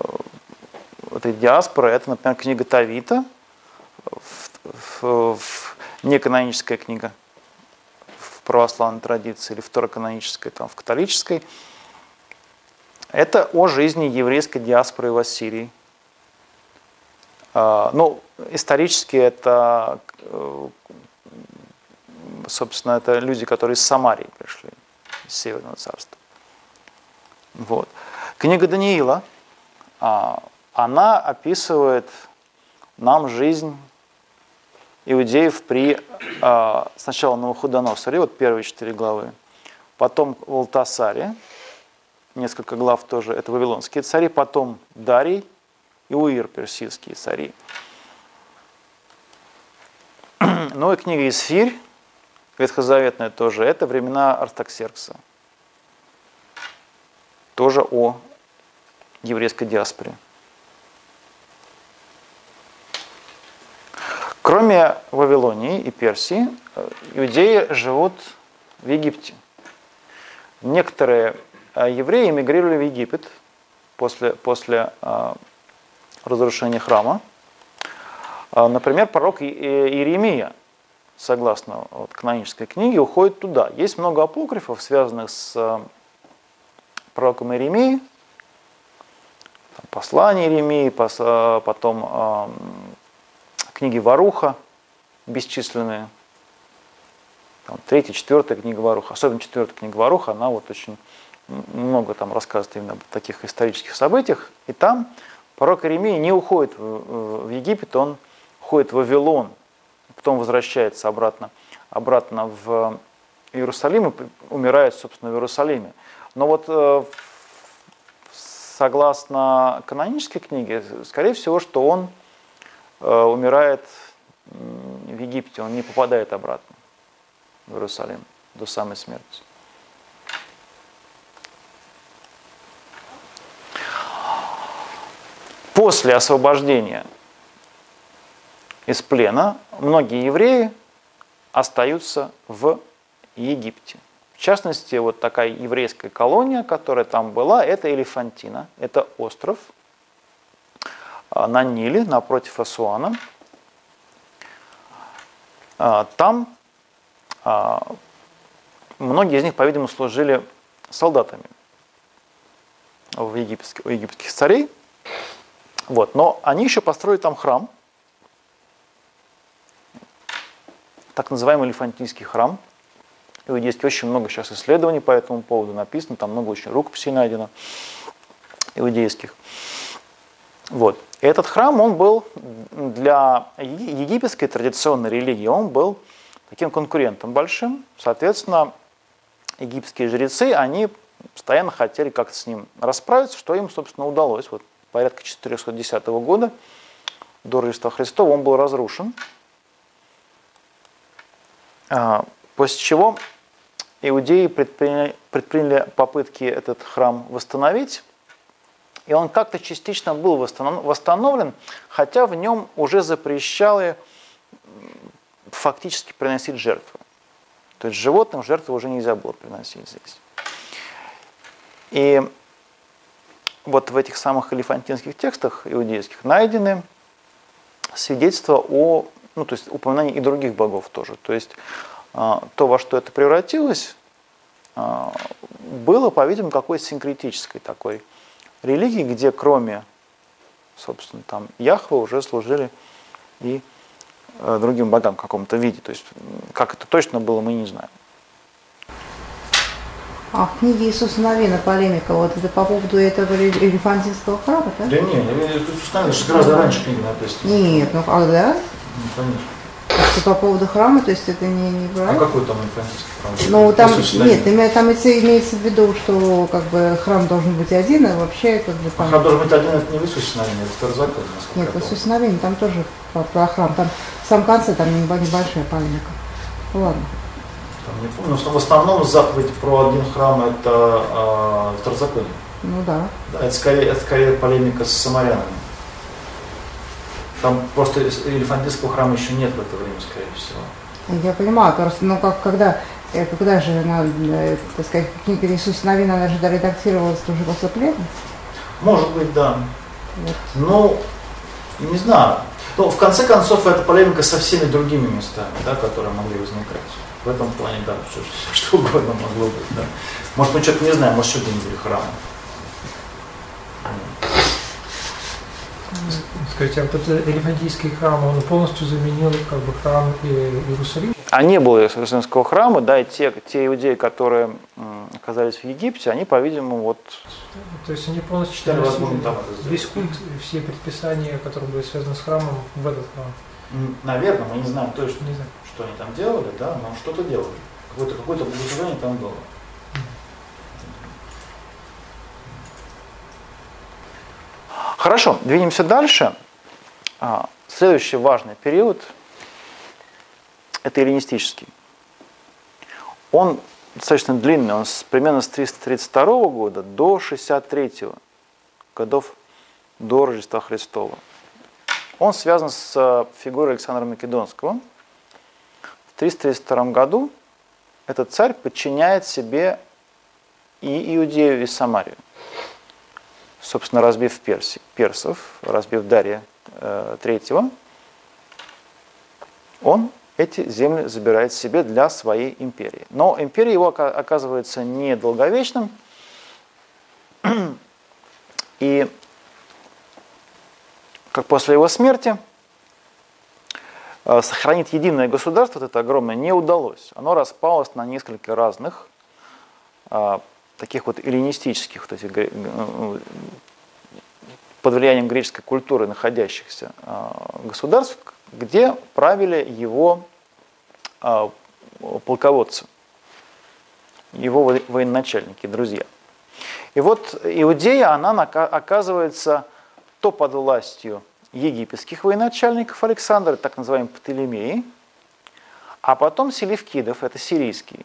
этой диаспоры, это, например, книга Тавита, в, в, в неканоническая книга православной традиции или второканонической, там, в католической, это о жизни еврейской диаспоры в Ассирии. Ну, исторически это, э, собственно, это люди, которые из Самарии пришли, из Северного царства. Вот. Книга Даниила, а, она описывает нам жизнь иудеев при а, сначала Навуходоносоре, вот первые четыре главы, потом в Алтасаре, несколько глав тоже, это вавилонские цари, потом Дарий и Уир, персидские цари. Ну и книга Исфирь, ветхозаветная тоже, это времена Артаксеркса. Тоже о еврейской диаспоре. Кроме Вавилонии и Персии, э, иудеи живут в Египте. Некоторые э, евреи эмигрировали в Египет после, после э, разрушения храма. Например, пророк Иеремия, согласно вот, канонической книге, уходит туда. Есть много апокрифов, связанных с пророком Иеремией, послание Иеремии, потом книги Варуха бесчисленные. Там, третья, четвертая книга Варуха, особенно четвертая книга Варуха, она вот очень много там рассказывает именно об таких исторических событиях. И там пророк Иеремия не уходит в, в Египет, он уходит в Вавилон, потом возвращается обратно, обратно в Иерусалим и умирает, собственно, в Иерусалиме. Но вот э, согласно канонической книге, скорее всего, что он э, умирает в Египте, он не попадает обратно в Иерусалим до самой смерти. После освобождения из плена многие евреи остаются в Египте. В частности, вот такая еврейская колония, которая там была, это Элефантина, это остров на Ниле, напротив Асуана. А, там а, многие из них, по-видимому, служили солдатами в египетских, у египетских царей. Вот. Но они еще построили там храм, так называемый Элефантинский храм. Иудейский очень много сейчас исследований по этому поводу написано, там много очень рукописей найдено иудейских. Вот. Этот храм, он был для египетской традиционной религии, он был таким конкурентом большим. Соответственно, египетские жрецы, они постоянно хотели как-то с ним расправиться, что им, собственно, удалось. Вот порядка 410 года до Рождества Христова он был разрушен. А, после чего иудеи предприняли, предприняли попытки этот храм восстановить, и он как-то частично был восстановлен, хотя в нем уже запрещали фактически приносить жертвы. То есть животным жертвы уже нельзя было приносить здесь. И вот в этих самых элефантинских текстах иудейских найдены свидетельства о, ну то есть упоминания и других богов тоже. То есть а, то, во что это превратилось, а, было, по-видимому, какой-то синкретической такой религии, где кроме, собственно, там Яхва уже служили и э, другим богам в каком-то виде. То есть, как это точно было, мы не знаем. А в книге Иисуса Новина полемика, вот это по поводу этого элефантинского храма, да? Да нет, Иисус Новина, что гораздо раньше книга написана. Нет, ну а да? Ну, конечно. Что по поводу храма, то есть это не, не правильно? А какой там элефантинский храм? Ну, там, нет, там имеется в виду, что как бы храм должен быть один, а вообще как бы там... А храм должен быть один, это не в Иисусе Новине, это второзаконие, Нет, в Иисусе Новине там тоже про, про храм, там в самом конце там небольшая полемика. Ладно. Там, не помню, но в основном заповедь про один храм это э, второзаконие. Ну да. Да, это скорее, это скорее полемика с самарянами. Там просто Элефантинского храма еще нет в это время, скорее всего. Я понимаю, просто, ну как, когда, э, когда же она, э, так сказать, книга Иисуса Новина, она же редактировалась уже после плена? Может быть, да. Вот. Ну, не знаю. Но в конце концов, это полемика со всеми другими местами, да, которые могли возникать. В этом плане, да, все, что угодно могло быть. Да. Может, мы что-то не знаем, может, еще где-нибудь были храмы. Скажите, а вот этот Элефантийский храм, он полностью заменил как бы храм Иерусалима? А не было Иерусалимского храма, да, и те, те иудеи, которые оказались в Египте, они, по-видимому, вот... То есть они полностью читали весь культ, все предписания, которые были связаны с храмом, в этот храм? Наверное, мы не знаем точно, не знаем. что они там делали, да, но что-то делали. Какое-то какое богослужение там было. Хорошо, двинемся дальше. А, следующий важный период – это эллинистический. Он достаточно длинный, он примерно с 332 года до 63 годов до Рождества Христова. Он связан с э, фигурой Александра Македонского. В 332 году этот царь подчиняет себе и Иудею, и Самарию. Собственно, разбив Перси, персов, разбив Дария э, III, он эти земли забирает себе для своей империи. Но империя его оказывается недолговечным, и как после его смерти э, сохранить единое государство, вот это огромное, не удалось. Оно распалось на несколько разных, э, таких вот эллинистических, вот этих, ну, под влиянием греческой культуры находящихся государств, где правили его полководцы, его военачальники, друзья. И вот Иудея, она оказывается то под властью египетских военачальников Александра, так называемый Птолемей, а потом Селевкидов, это сирийские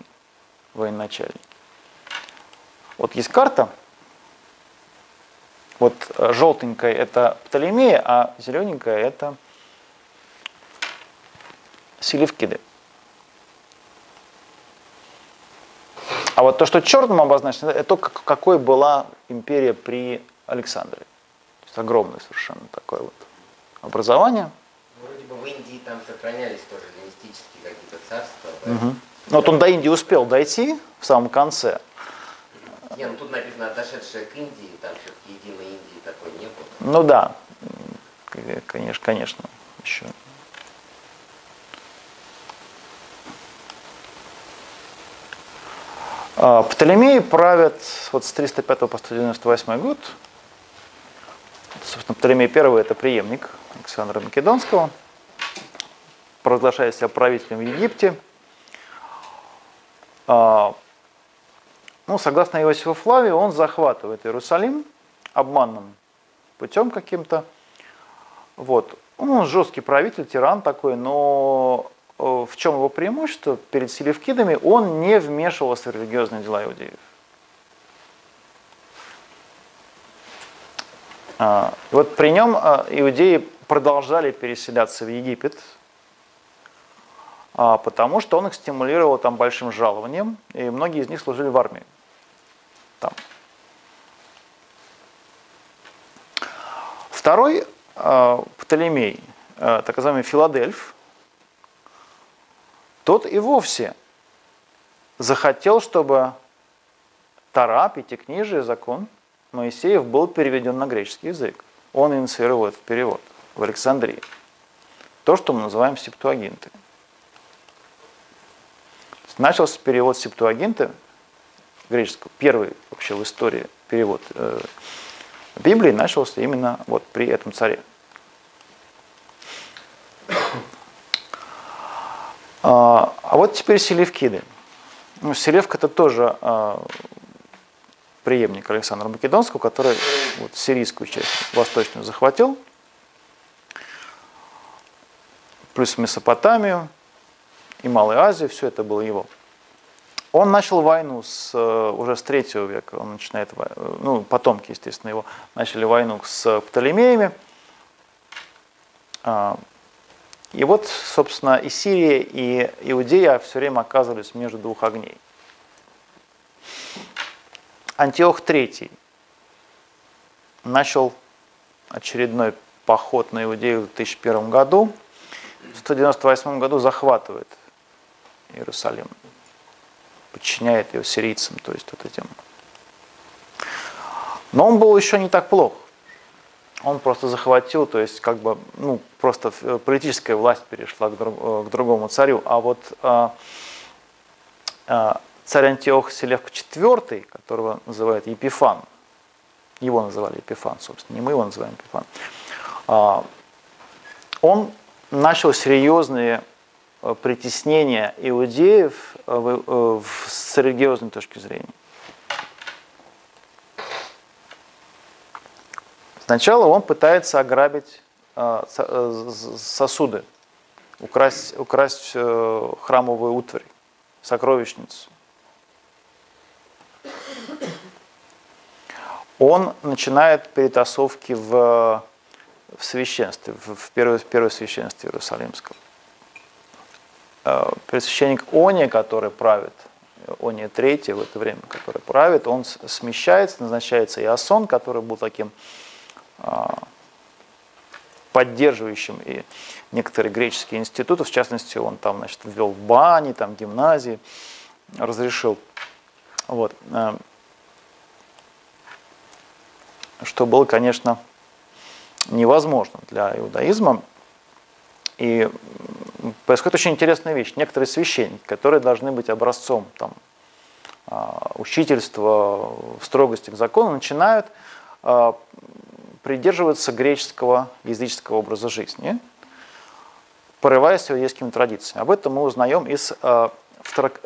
военачальники. Вот есть карта, вот э, желтенькая это Птолемея, а зелененькая это Селевкиды. А вот то, что черным обозначено, это то, какой была империя при Александре. То есть огромное совершенно такое вот образование. Вроде бы в Индии там сохранялись тоже лингвистические какие-то царства. Угу. Вот он до Индии успел дойти в самом конце. Не, ну тут написано отошедшая к Индии, там все-таки единой Индии такой не было. Ну да, конечно, конечно, еще А, Птолемеи правят вот с 305 по 198 год. Собственно, Птолемей I – это преемник Александра Македонского, провозглашает себя правителем в Египте. Ну, согласно Иосифу Флавию, он захватывает Иерусалим обманным путем каким-то. Вот. Он жесткий правитель, тиран такой, но Э, в чем его преимущество перед селевкидами, он не вмешивался в религиозные дела иудеев. А, вот при нем а, иудеи продолжали переселяться в Египет, потому что он их стимулировал там большим жалованием, и многие из них служили в армии. Там. Второй Птолемей, так называемый Филадельф, тот и вовсе захотел, чтобы Тара, Пятикнижие, закон Моисеев был переведен на греческий язык. Он инициировал этот перевод в Александрии. То, что мы называем септуагинты. Начался перевод септуагинты греческого, первый вообще в истории перевод э, Библии начался именно вот при этом царе. А, а вот теперь Селевкиды. Ну, Селевка это тоже а, преемник Александра Македонского, который вот, сирийскую часть восточную захватил, плюс Месопотамию и Малую Азию, все это было его. Он начал войну с, э, уже с третьего века, он начинает, ну, потомки, естественно, его начали войну с Птолемеями, а, и вот, собственно, и Сирия, и Иудея все время оказывались между двух огней. Антиох III начал очередной поход на Иудею в 2001 году. В 198 году захватывает Иерусалим, подчиняет ее сирийцам, то есть вот этим. Но он был еще не так плох он просто захватил, то есть как бы, ну, просто э, политическая власть перешла к, друг, э, к другому царю. А вот а, а, царь Антиох Селевк IV, которого называют Епифан, его называли Епифан, собственно, не мы его называем Епифан, а, он начал серьезные притеснения иудеев в, в, с религиозной точки зрения. Сначала он пытается ограбить э, э, сосуды, украсть, украсть э, храмовую утварь, сокровищницу. Он начинает перетасовки в, в священстве, в, в, первое, в первое священстве Иерусалимском. Пресвященник Ония, который правит, Ония III в это время, который правит, он смещается, назначается Иосон, который был таким а, поддерживающим и некоторые греческие институты, в частности, он там, значит, ввел бани, там, гимназии, разрешил. Вот. Э, что было, конечно, невозможно для иудаизма. И происходит очень интересная вещь. Некоторые священники, которые должны быть образцом там, а, учительства, строгости к закону, начинают а, придерживаться греческого языческого образа жизни, порываясь иудейскими традициями. Об этом мы узнаем из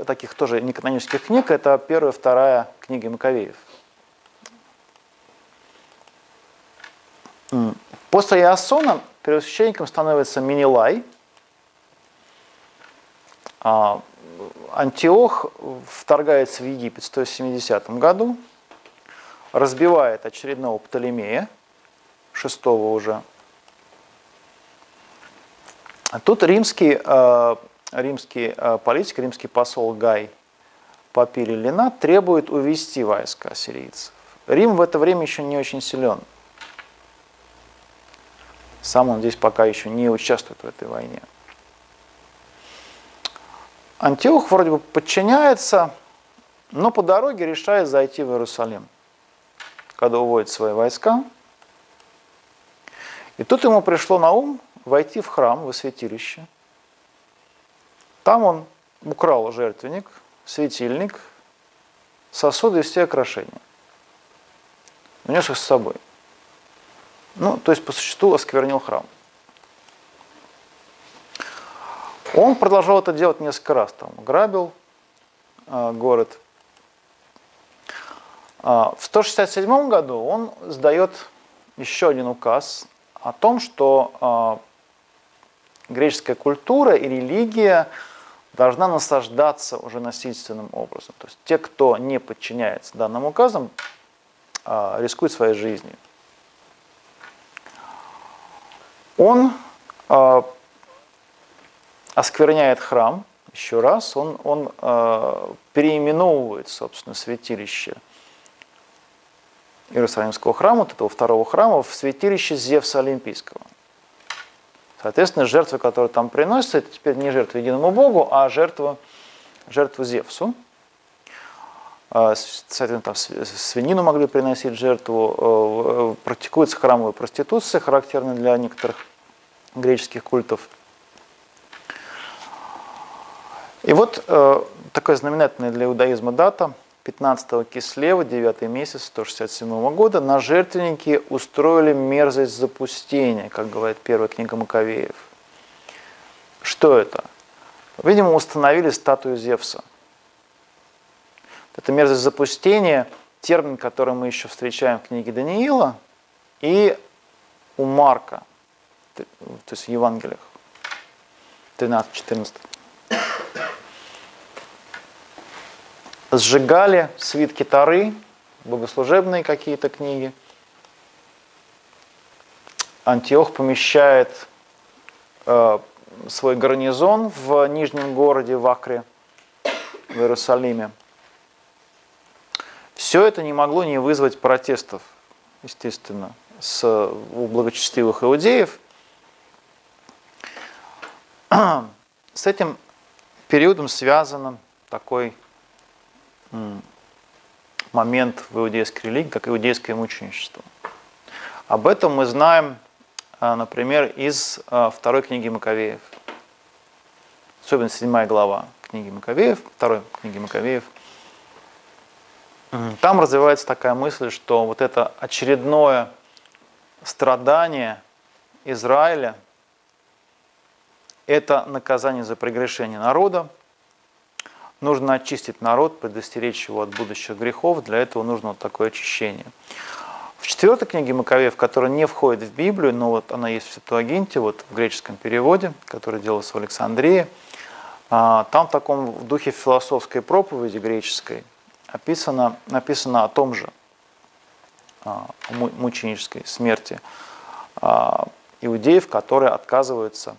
таких тоже неканонических книг. Это первая вторая книги Маковеев. После Иосона первосвященником становится Минилай. А, Антиох вторгается в Египет в 170 году, разбивает очередного Птолемея, шестого уже. А тут римский, а, римский политик, римский посол Гай Папири Лина требует увести войска сирийцев. Рим в это время еще не очень силен – сам он здесь пока еще не участвует в этой войне. Антиох вроде бы подчиняется, но по дороге решает зайти в Иерусалим, когда уводит свои войска. И тут ему пришло на ум войти в храм, в святилище. Там он украл жертвенник, светильник, сосуды и все украшения. Унес их с собой. Ну, то есть по существу осквернил храм. Он продолжал это делать несколько раз. Там, грабил э, город. Э, в 167 году он сдает еще один указ о том, что э, греческая культура и религия должна насаждаться уже насильственным образом. То есть те, кто не подчиняется данным указам, э, рискуют своей жизнью. Он э, оскверняет храм еще раз, он, он э, переименовывает, собственно, святилище Иерусалимского храма, вот этого второго храма, в святилище Зевса Олимпийского. Соответственно, жертвы, которые там приносятся, это теперь не жертва единому Богу, а жертва, жертва Зевсу. Соответственно, там свинину могли приносить жертву. Э, практикуется храмовая проституция, характерная для некоторых греческих культов. И вот э, такая знаменательная для иудаизма дата, 15 кислева, 9 месяц 167 года, на жертвеннике устроили мерзость запустения, как говорит первая книга Маковеев. Что это? Видимо, установили статую Зевса – это мерзость запустения, термин, который мы еще встречаем в книге Даниила и у Марка, то есть в Евангелиях, 13-14. Сжигали свитки Тары, богослужебные какие-то книги. Антиох помещает э, свой гарнизон в Нижнем городе, в Акре, в Иерусалиме. Все это не могло не вызвать протестов, естественно, с, у благочестивых иудеев. С этим периодом связан такой момент в иудейской религии, как иудейское мученичество. Об этом мы знаем, а, например, из а, второй книги Маковеев. Особенно седьмая глава книги Маковеев, второй книги Маковеев – там развивается такая мысль, что вот это очередное страдание Израиля – это наказание за прегрешение народа. Нужно очистить народ, предостеречь его от будущих грехов. Для этого нужно вот такое очищение. В четвертой книге Маковеев, которая не входит в Библию, но вот она есть в Септуагинте, вот в греческом переводе, который делался в Александрии, а, там в таком в духе философской проповеди греческой – описано, написано о том же, а, мученической смерти а, иудеев, которые отказываются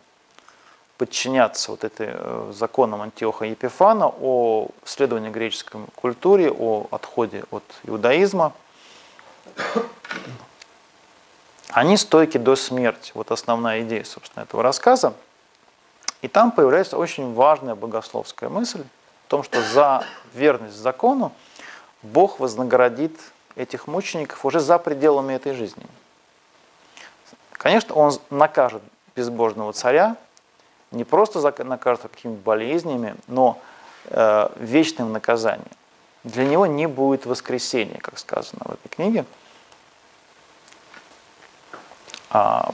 подчиняться вот этой э, законам Антиоха Епифана о следовании греческой культуре, о отходе от иудаизма. Они стойки до смерти. Вот основная идея, собственно, этого рассказа. И там появляется очень важная богословская мысль о том, что за верность закону Бог вознаградит этих мучеников уже за пределами этой жизни. Конечно, он накажет безбожного царя, не просто накажут какими-то болезнями, но э, вечным наказанием. Для него не будет воскресения, как сказано в этой книге. А,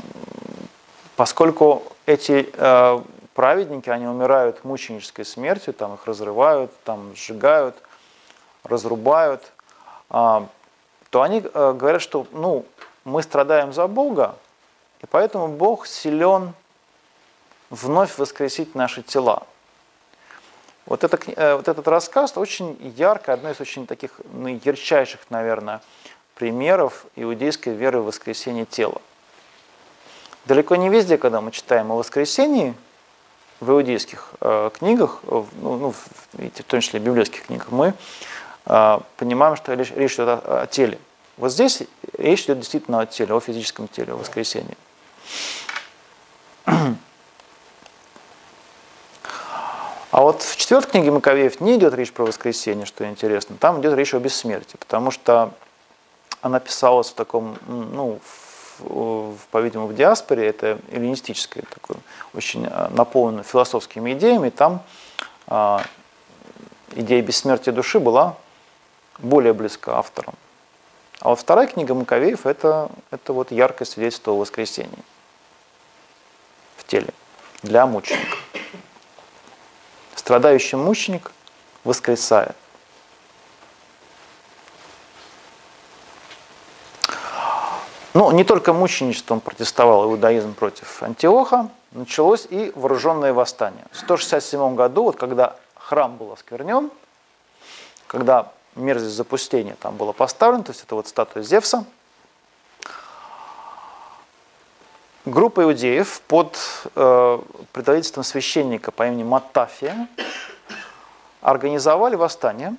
поскольку эти э, праведники, они умирают мученической смертью, там их разрывают, там сжигают, разрубают, а, то они э, говорят, что ну, мы страдаем за Бога, и поэтому Бог силен вновь воскресить наши тела. Вот, это, э, вот этот рассказ очень ярко, одно из очень таких ну, ярчайших, наверное, примеров иудейской веры в воскресение тела. Далеко не везде, когда мы читаем о воскресении, в иудейских э, книгах, в, ну, ну, в том числе в библейских книгах, мы э, понимаем, что речь, речь идет о, о теле. Вот здесь речь идет действительно о теле, о физическом теле, о воскресении. А вот в четвертой книге Маковеев не идет речь про воскресенье, что интересно. Там идет речь о бессмертии, потому что она писалась в таком, ну, в, по-видимому, в диаспоре, это эллинистическое, такое, очень а, наполнено философскими идеями, там а, идея бессмертия души была более близка авторам. А вот вторая книга Маковеев это, это вот яркое свидетельство о воскресении в теле для мученика. Страдающий мученик воскресает. Ну, не только мученичеством протестовал иудаизм против Антиоха, началось и вооруженное восстание. В 167 году, вот когда храм был осквернен, когда мерзость запустения там была поставлена, то есть это вот статуя Зевса, Группа иудеев под э, предводительством священника по имени Матафия организовали восстание,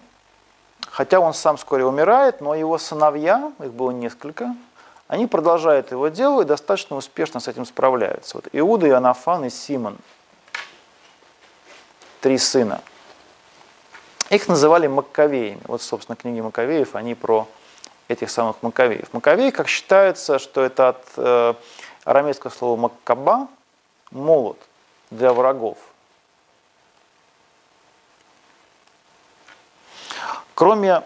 хотя он сам вскоре умирает, но его сыновья, их было несколько, они продолжают его дело и достаточно успешно с этим справляются. Вот Иуда, Иоаннафан и Симон, три сына. Их называли Маккавеями. Вот, собственно, книги Маковеев, они про этих самых Маковеев. Маковеи, как считается, что это от э, арамейское слово маккаба – молот для врагов. Кроме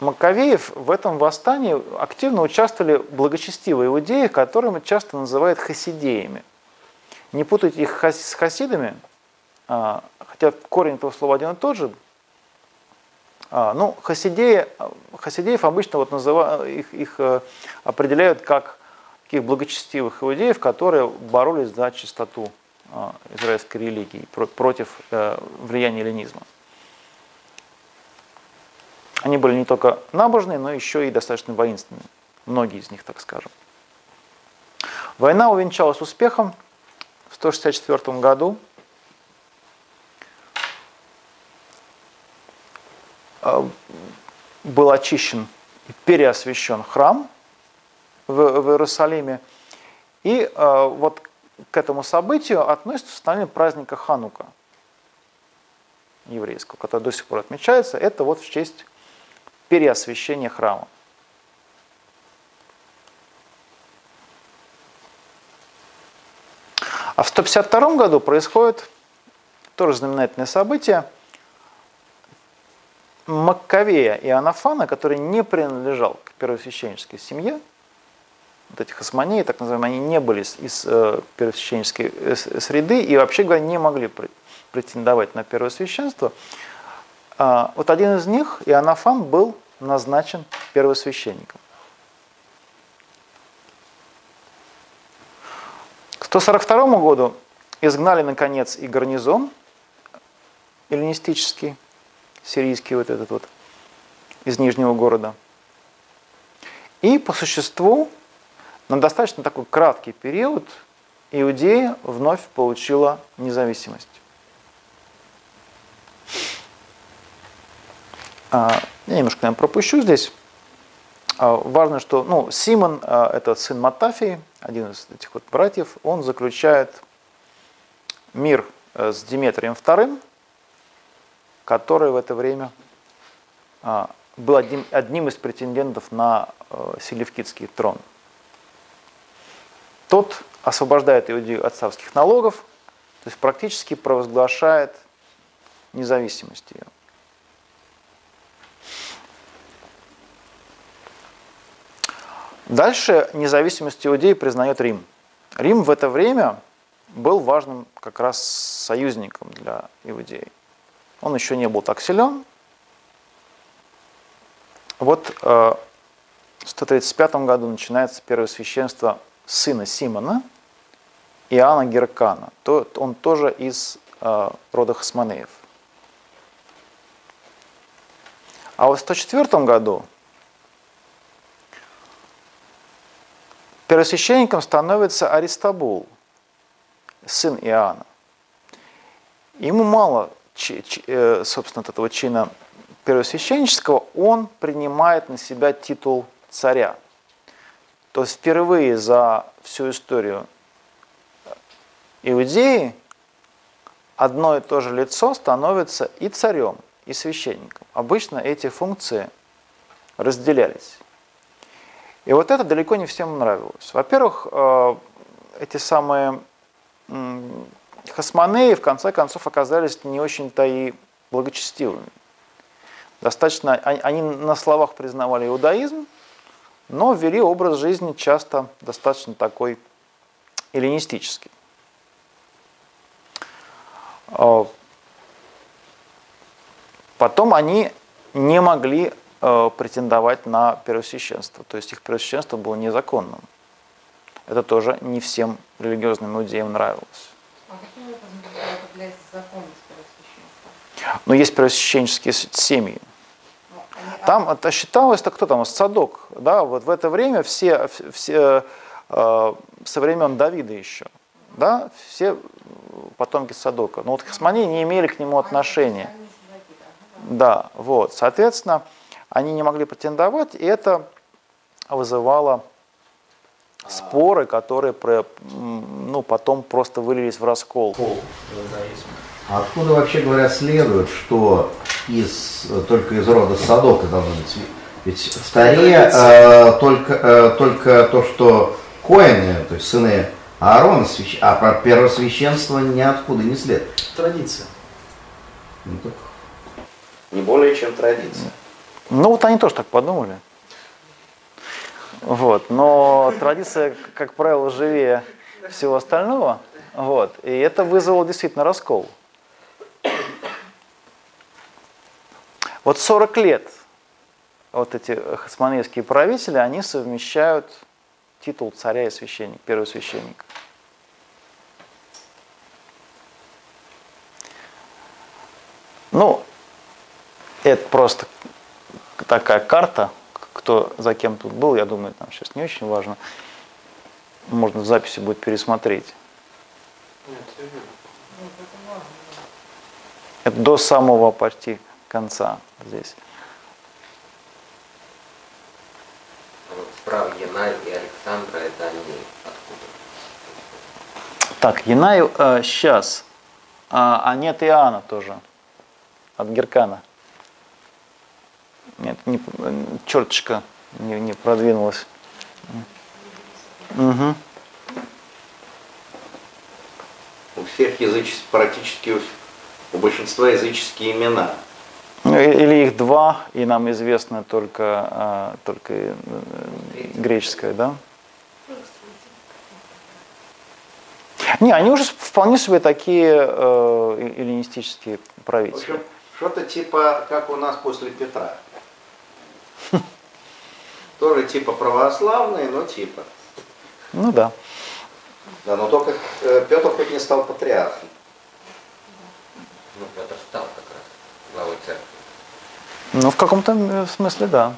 Маковеев в этом восстании активно участвовали благочестивые иудеи, которыми часто называют хасидеями. Не путайте их с хасидами, а, хотя корень этого слова один и тот же. А, ну, хасидеи, хасидеев обычно вот называют, их, их э, определяют как таких благочестивых иудеев, которые боролись за чистоту а, израильской религии против э, влияния эллинизма. Они были не только набожные, но еще и достаточно воинственные. Многие из них, так скажем. Война увенчалась успехом в 164 году. А, был очищен и переосвящен храм – в, в Иерусалиме. И э, вот к этому событию относится установление праздника Ханука еврейского, который до сих пор отмечается. Это вот в честь переосвящения храма. А в 152 году происходит тоже знаменательное событие. Маккавея и Анафана, который не принадлежал к первосвященнической семье, вот этих османей, так называемые, они не были из, э, первосвященнической э, среды и вообще говоря не могли претендовать на первосвященство. А, вот один из них, Иоаннафан, был назначен первосвященником. К 142 году изгнали, наконец, и гарнизон эллинистический, сирийский вот этот вот, из Нижнего города. И по существу на достаточно такой краткий период Иудея вновь получила независимость. А, я немножко, наверное, пропущу здесь. А, важно, что ну, Симон, а, это сын Матафии, один из этих вот братьев, он заключает мир э, с Диметрием II, который в это время был одним, одним из претендентов на э, Селевкидский трон – тот освобождает Иудею от царских налогов, то есть практически провозглашает независимость ее. Дальше независимость Иудеи признает Рим. Рим в это время был важным как раз союзником для Иудеи. Он еще не был так силен. Вот э, в 135 году начинается первое священство сына Симона, Иоанна Геркана. Он тоже из э, рода Хасманеев. А в 104 году первосвященником становится Аристабул, сын Иоанна. Ему мало, э, собственно, этого чина первосвященнического, он принимает на себя титул царя. То впервые за всю историю Иудеи одно и то же лицо становится и царем, и священником. Обычно эти функции разделялись. И вот это далеко не всем нравилось. Во-первых, э, эти самые хасмонеи в конце концов оказались не очень-то и благочестивыми. Достаточно, они на словах признавали иудаизм, но ввели образ жизни часто достаточно такой эллинистический. Э, потом они не могли э, претендовать на первосвященство, то есть их первосвященство было незаконным. Это тоже не всем религиозным иудеям нравилось. А каким образом определяется законность первосвященства? Ну, есть первосвященческие семьи. Там это считалось, то кто там, Садок, да, вот в это время все, все э, со времен Давида еще, да, все потомки Садока. Но вот хасмани не имели к нему отношения. Да, вот, соответственно, они не могли претендовать, и это вызывало споры, которые ну, потом просто вылились в раскол. А откуда вообще говоря следует, что из, только из рода Садока должны быть? Ведь в Таре э, только, э, только то, что коины, то есть сыны Аарона, свящ... а про первосвященство ниоткуда не след. Традиция. Ну, так... Не более чем традиция. Ну вот они тоже так подумали. Вот. Но традиция, как правило, живее всего остального. Вот. И это вызвало действительно раскол. Вот 40 лет вот эти хасманейские правители, они совмещают титул царя и священник. Ну, это просто такая карта, кто за кем тут был, я думаю, там сейчас не очень важно. Можно в записи будет пересмотреть. Это до самого почти конца здесь. Справа Янай и Александра, это они откуда? Так, Янай э, сейчас, а, а нет Иоанна тоже, от Геркана. Нет, не, черточка не, не продвинулась. Угу. У всех языческих, практически у, у большинства языческие имена. Ну, или их два, и нам известно только, а, только э, греческое, да? Не, они уже вполне себе такие э, эллинистические правители. В общем, что-то типа, как у нас после Петра. Тоже типа православные, но типа. Ну да. Да, но только э, Петр хоть не стал патриархом. Ну, Петр стал как раз главой церкви. Ну, в каком-то э, смысле, да.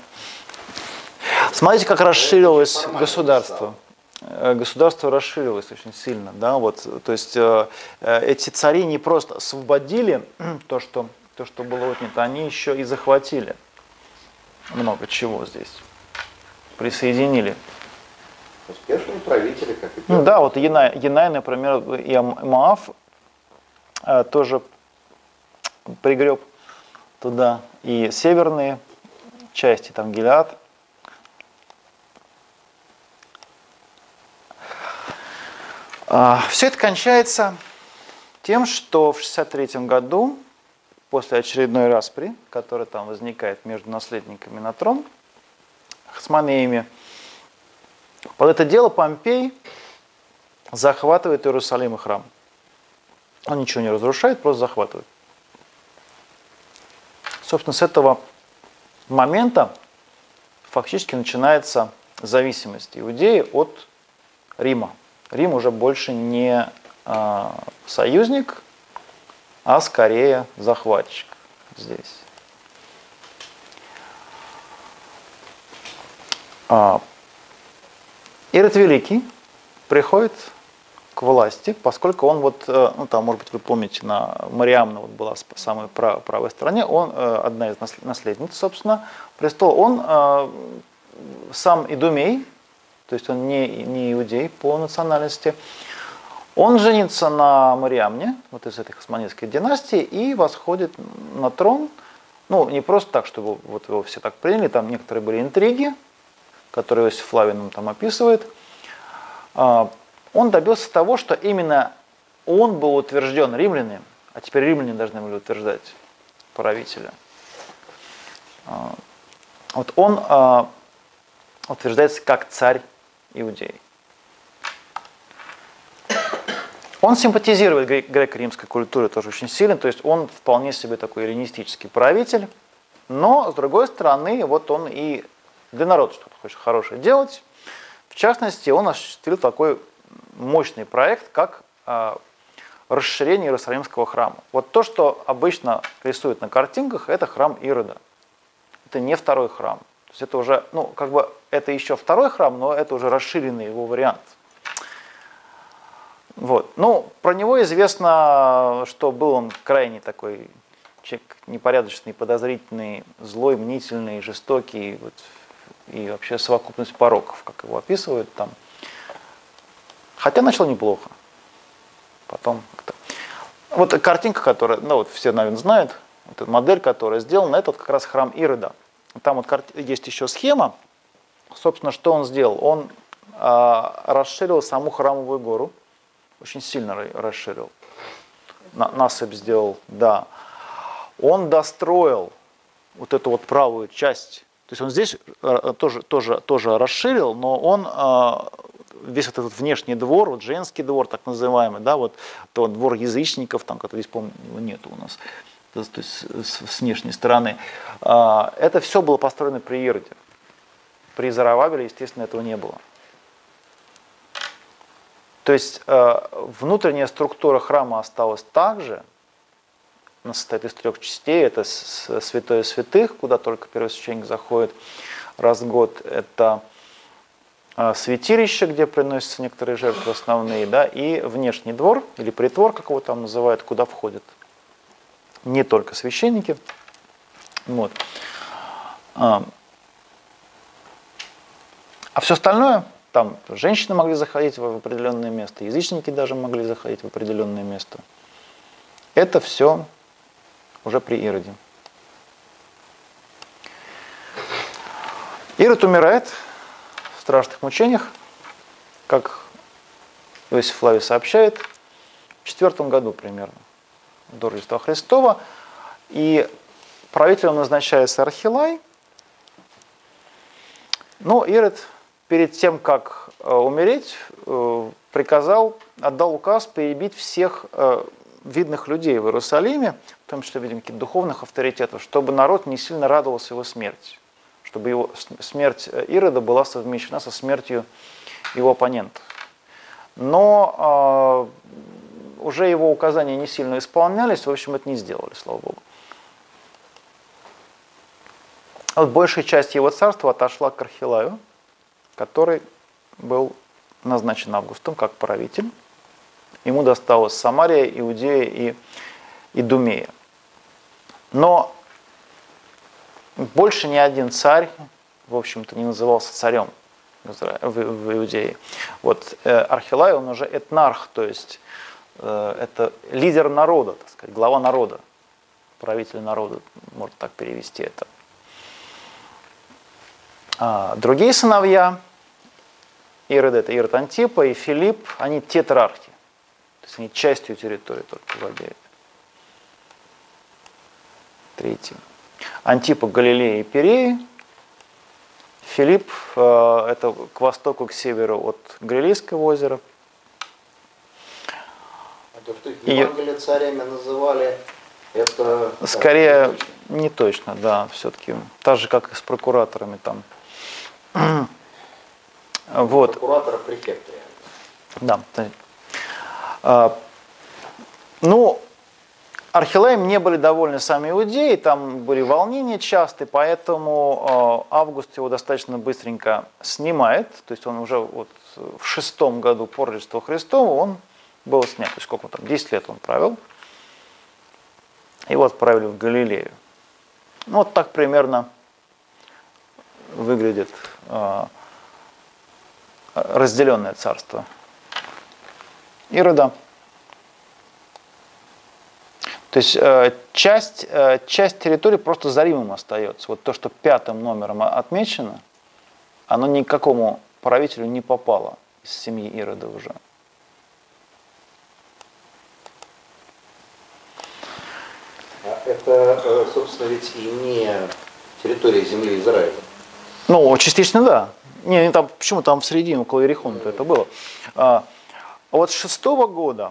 Смотрите, как расширилось государство. Э, государство расширилось очень сильно. Да? Вот, то есть эти цари не просто освободили то, что, то, что было отнято, они еще и захватили много чего здесь. Присоединили. Успешные правители, как и Ну да, вот Янай, Янай например, и Маав э, тоже пригреб туда и северные части, там Гилят. А, Все это кончается тем, что в 63 году, после очередной распри, которая там возникает между наследниками на трон, Хасманеями, под это дело Помпей захватывает Иерусалим и храм. Он ничего не разрушает, просто захватывает. Собственно, с этого момента фактически начинается зависимость Иудеи от Рима. Рим уже больше не э, союзник, а скорее захватчик здесь. А, Ирод Великий приходит к власти, поскольку он вот, э, ну там, может быть, вы помните, на Мариамна вот была в самой правой стороне, он э, одна из наследниц, собственно, престола, он э, сам Идумей, то есть он не, не иудей по национальности, он женится на Мариамне, вот из этой хасманитской династии, и восходит на трон, ну, не просто так, чтобы вот его все так приняли, там некоторые были интриги, которые Иосиф Флавин там описывает, а, он добился того, что именно он был утвержден римлянами, а теперь римляне должны были утверждать правителя. А, вот он а, утверждается как царь Иудеи. Он симпатизирует греко-римской культуре тоже очень сильно, то есть он вполне себе такой эллинистический правитель, но, с другой стороны, вот он и для народа что-то хочет хорошее делать. В частности, он осуществил такой мощный проект, как а, расширение Иерусалимского храма. Вот то, что обычно рисуют на картинках, это храм Ирода. Это не второй храм. То есть это уже, ну, как бы, это еще второй храм, но это уже расширенный его вариант. Вот. Ну, про него известно, что был он крайне такой человек непорядочный, подозрительный, злой, мнительный, жестокий, вот, и вообще совокупность пороков, как его описывают там. Хотя начал неплохо. Потом как-то. Вот картинка, которая, ну вот все, наверное, знают, вот модель, которая сделана, это вот как раз храм Ирода. Там вот есть еще схема. Собственно, что он сделал? Он а, расширил саму храмовую гору, очень сильно расширил. На, насыпь сделал, да. Он достроил вот эту вот правую часть. То есть он здесь э, тоже, тоже, тоже расширил, но он а, весь этот внешний двор, вот женский двор так называемый, да, вот то двор язычников, там, который здесь, помню, нету у нас, то, есть с, с внешней стороны, а, это все было построено при Ироде. При Заравабеле, естественно, этого не было. То есть а, внутренняя структура храма осталась так же, она состоит из трех частей. Это святое святых, куда только первосвященник заходит раз в год. Это святилище, где приносятся некоторые жертвы основные, да, и внешний двор или притвор, как его там называют, куда входят не только священники. Вот. А, а все остальное, там женщины могли заходить в определенное место, язычники даже могли заходить в определенное место. Это все уже при Ироде. Ирод умирает, страшных мучениях, как Иосиф Флавий сообщает, в четвертом году примерно до Рождества Христова. И правителем назначается Архилай. Но Ирод перед тем, как э, умереть, э, приказал, отдал указ перебить всех э, видных людей в Иерусалиме, в том числе, видимо, каких-то духовных авторитетов, чтобы народ не сильно радовался его смерти чтобы его смерть э, Ирода была совмещена со смертью его оппонента. Но э, уже его указания не сильно исполнялись, в общем, это не сделали, слава богу. Вот большая часть его царства отошла к Архилаю, который был назначен Августом как правитель. Ему досталась Самария, Иудея и Идумея. Но больше ни один царь, в общем-то, не назывался царем в, Иудее. Вот э, Архилай, он уже этнарх, то есть э, это лидер народа, так сказать, глава народа, правитель народа, можно так перевести это. А другие сыновья Ирод это Ирод Антипа и Филипп, они тетрархи. То есть они частью территории только владеют. Третий. Антипа Галилея и Переи. Филипп э, это к востоку, к северу от Галилейского озера. А то, что их Евангелие и... царями называли, это... Скорее, не точно, да, все-таки. Так же, как и с прокураторами там. вот. Прокуратора префекта. Да. А, ну, Архилеем не были довольны сами иудеи, там были волнения частые, поэтому а, Август его достаточно быстренько снимает, то есть он уже вот в шестом году по Рождеству Христову он был снят, то есть сколько там, 10 лет он правил. Его отправили в Галилею. Ну, вот так примерно выглядит э, разделенное царство Ирода. То есть э, часть, э, часть территории просто за Римом остается. Вот то, что пятым номером отмечено, оно никакому правителю не попало из семьи Ирода уже. это, э, собственно, ведь и не территория земли Израиля. Ну, частично да. Не, там, почему там в середине, около Ерехона это было. А, вот с шестого года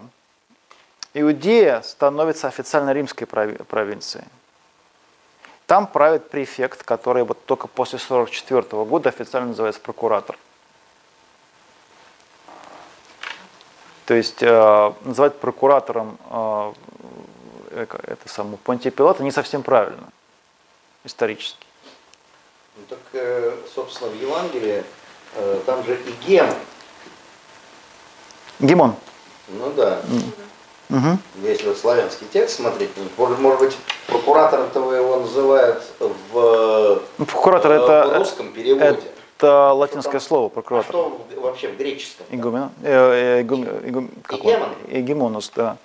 Иудея становится официально римской провинцией. Там правит префект, который вот только после 44 года официально называется прокуратор. То есть э, называть прокуратором э, это самое Понтия Пилата не совсем правильно исторически. Ну так, э, собственно, в Евангелии э, там же и Гем. Гемон. Ну да. Угу. Если вот славянский текст смотреть, может, может быть, прокуратором-то его называют в, ну, Прокуратор в, это, в русском переводе. Это латинское что слово прокуратор. А что вообще в греческом? Игумен, э, э, игум, игум, Игемон? Игемонус, да.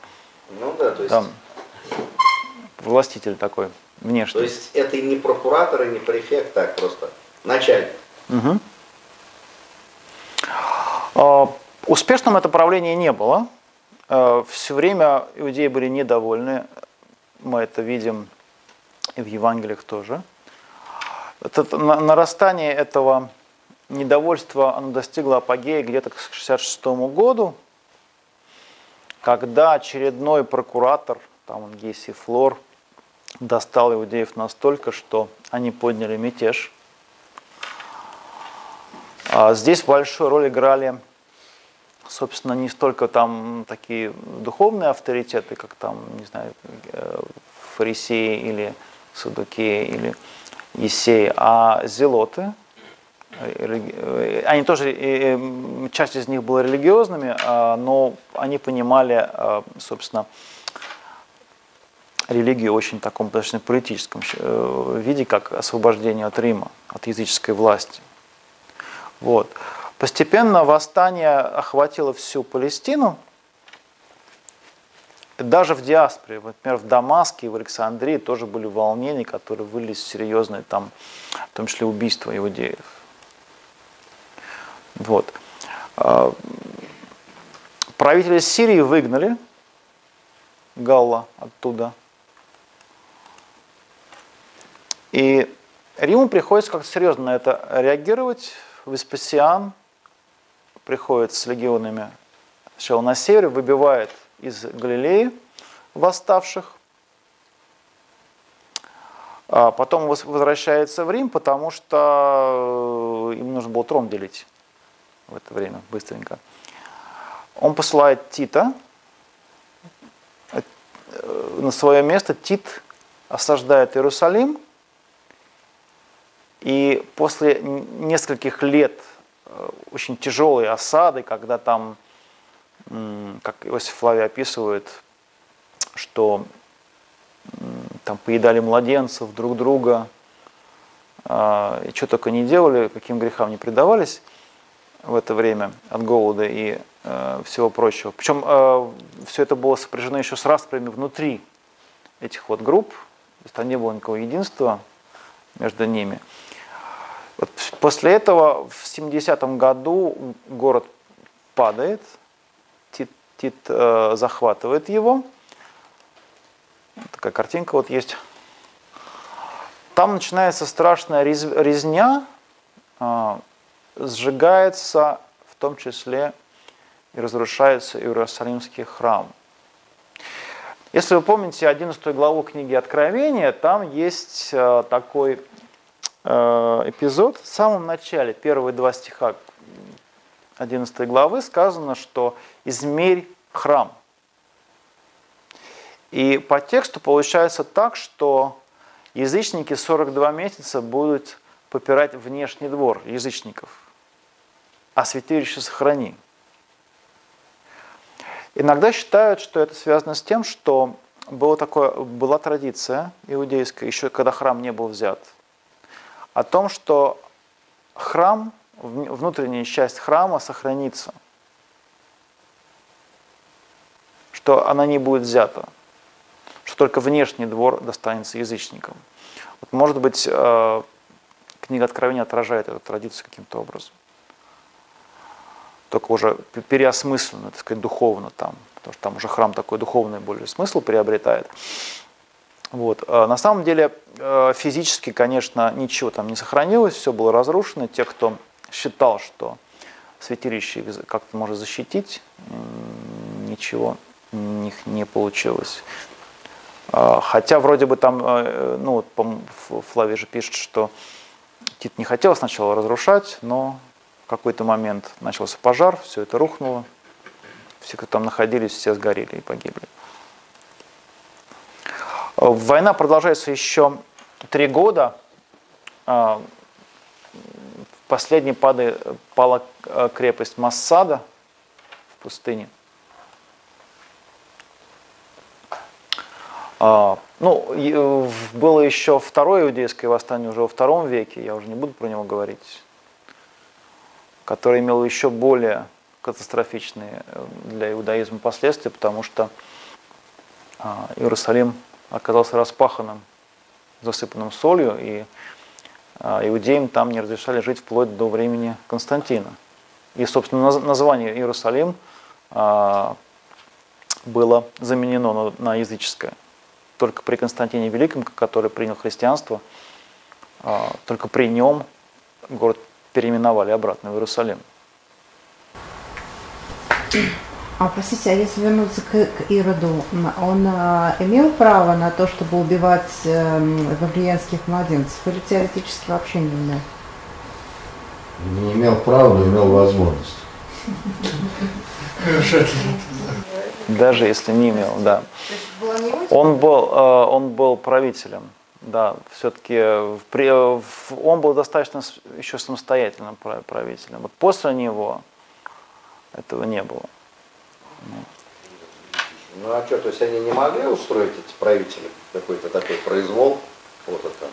Ну да, то есть... Там властитель такой внешний. То есть это не прокуратор и не префект, так просто начальник. Угу. Успешным это правление не было. А, Все время иудеи были недовольны. Мы это видим и в Евангелиях тоже. Это, нарастание этого недовольства оно достигло апогея где-то к 66 году, когда очередной прокуратор, там он Гейси Флор, достал иудеев настолько, что они подняли мятеж. А здесь большую роль играли, собственно, не столько там такие духовные авторитеты, как там, не знаю, э, фарисеи или садукеи или есеи, а зелоты. Э, они тоже, часть из них была религиозными, а, но они понимали, а, собственно, религию очень таком достаточно политическом э, виде, как освобождение от Рима, от языческой власти. Вот. Постепенно восстание охватило всю Палестину, даже в диаспоре, например, в Дамаске и в Александрии тоже были волнения, которые вылились в серьезные, там, в том числе убийства иудеев. Вот. А, правителя Сирии выгнали Галла оттуда – И Риму приходится как-то серьезно на это реагировать. Веспасиан приходит с легионами сначала на север, выбивает из Галилеи восставших, а потом возвращается в Рим, потому что э, им нужно было трон делить в это время быстренько. Он посылает Тита э, на свое место. Тит осаждает Иерусалим – и после нескольких лет очень тяжелой осады, когда там, как Иосиф Флавий описывает, что там поедали младенцев друг друга, а, и что только не делали, каким грехам не предавались в это время от голода и э, всего прочего. Причем э, все это было сопряжено еще с распрями внутри этих вот групп, то есть там не было никакого единства между ними. Вот После этого в 70-м году город падает, Тит, Тит э, захватывает его. Такая картинка вот есть. Там начинается страшная рез, резня, э, сжигается в том числе и разрушается Иерусалимский храм. Если вы помните 11 главу книги Откровения, там есть э, такой эпизод. В самом начале, первые два стиха 11 главы сказано, что «измерь храм». И по тексту получается так, что язычники 42 месяца будут попирать внешний двор язычников, а святилище сохрани. Иногда считают, что это связано с тем, что было такое, была традиция иудейская, еще когда храм не был взят, о том, что храм, внутренняя часть храма сохранится, что она не будет взята, что только внешний двор достанется язычникам. Вот, может быть, э, книга Откровения отражает эту традицию каким-то образом только уже переосмысленно, так сказать, духовно там, потому что там уже храм такой духовный более смысл приобретает. Вот. А на самом деле э, физически, конечно, ничего там не сохранилось, все было разрушено. Те, кто считал, что святилище как-то может защитить, ничего у них не получилось. А, хотя вроде бы там, э, ну вот Флавий же пишет, что Тит не хотел сначала разрушать, но в какой-то момент начался пожар, все это рухнуло. Все, кто там находились, все сгорели и погибли. Война продолжается еще три года. А, последний падает, пала э, крепость Массада в пустыне. А, ну, э, было еще второе иудейское восстание уже во втором веке, я уже не буду про него говорить который имел еще более катастрофичные э, для иудаизма последствия, потому что а, Иерусалим оказался распаханным, засыпанным солью, и а, иудеям там не разрешали жить вплоть до времени Константина. И, собственно, название Иерусалим а, было заменено на языческое. Только при Константине Великом, который принял христианство, только при нем город переименовали обратно в Иерусалим. А простите, а если вернуться к, к Ироду, он а, имел право на то, чтобы убивать э, вавриянских младенцев, или теоретически вообще не имел? Не имел права, но имел возможность. Даже если не имел, да. Он был, э, он был правителем да, все-таки он был достаточно еще самостоятельным правителем. Вот после него этого не было. Ну а что, то есть они не могли устроить эти правители какой-то такой произвол? Вот это.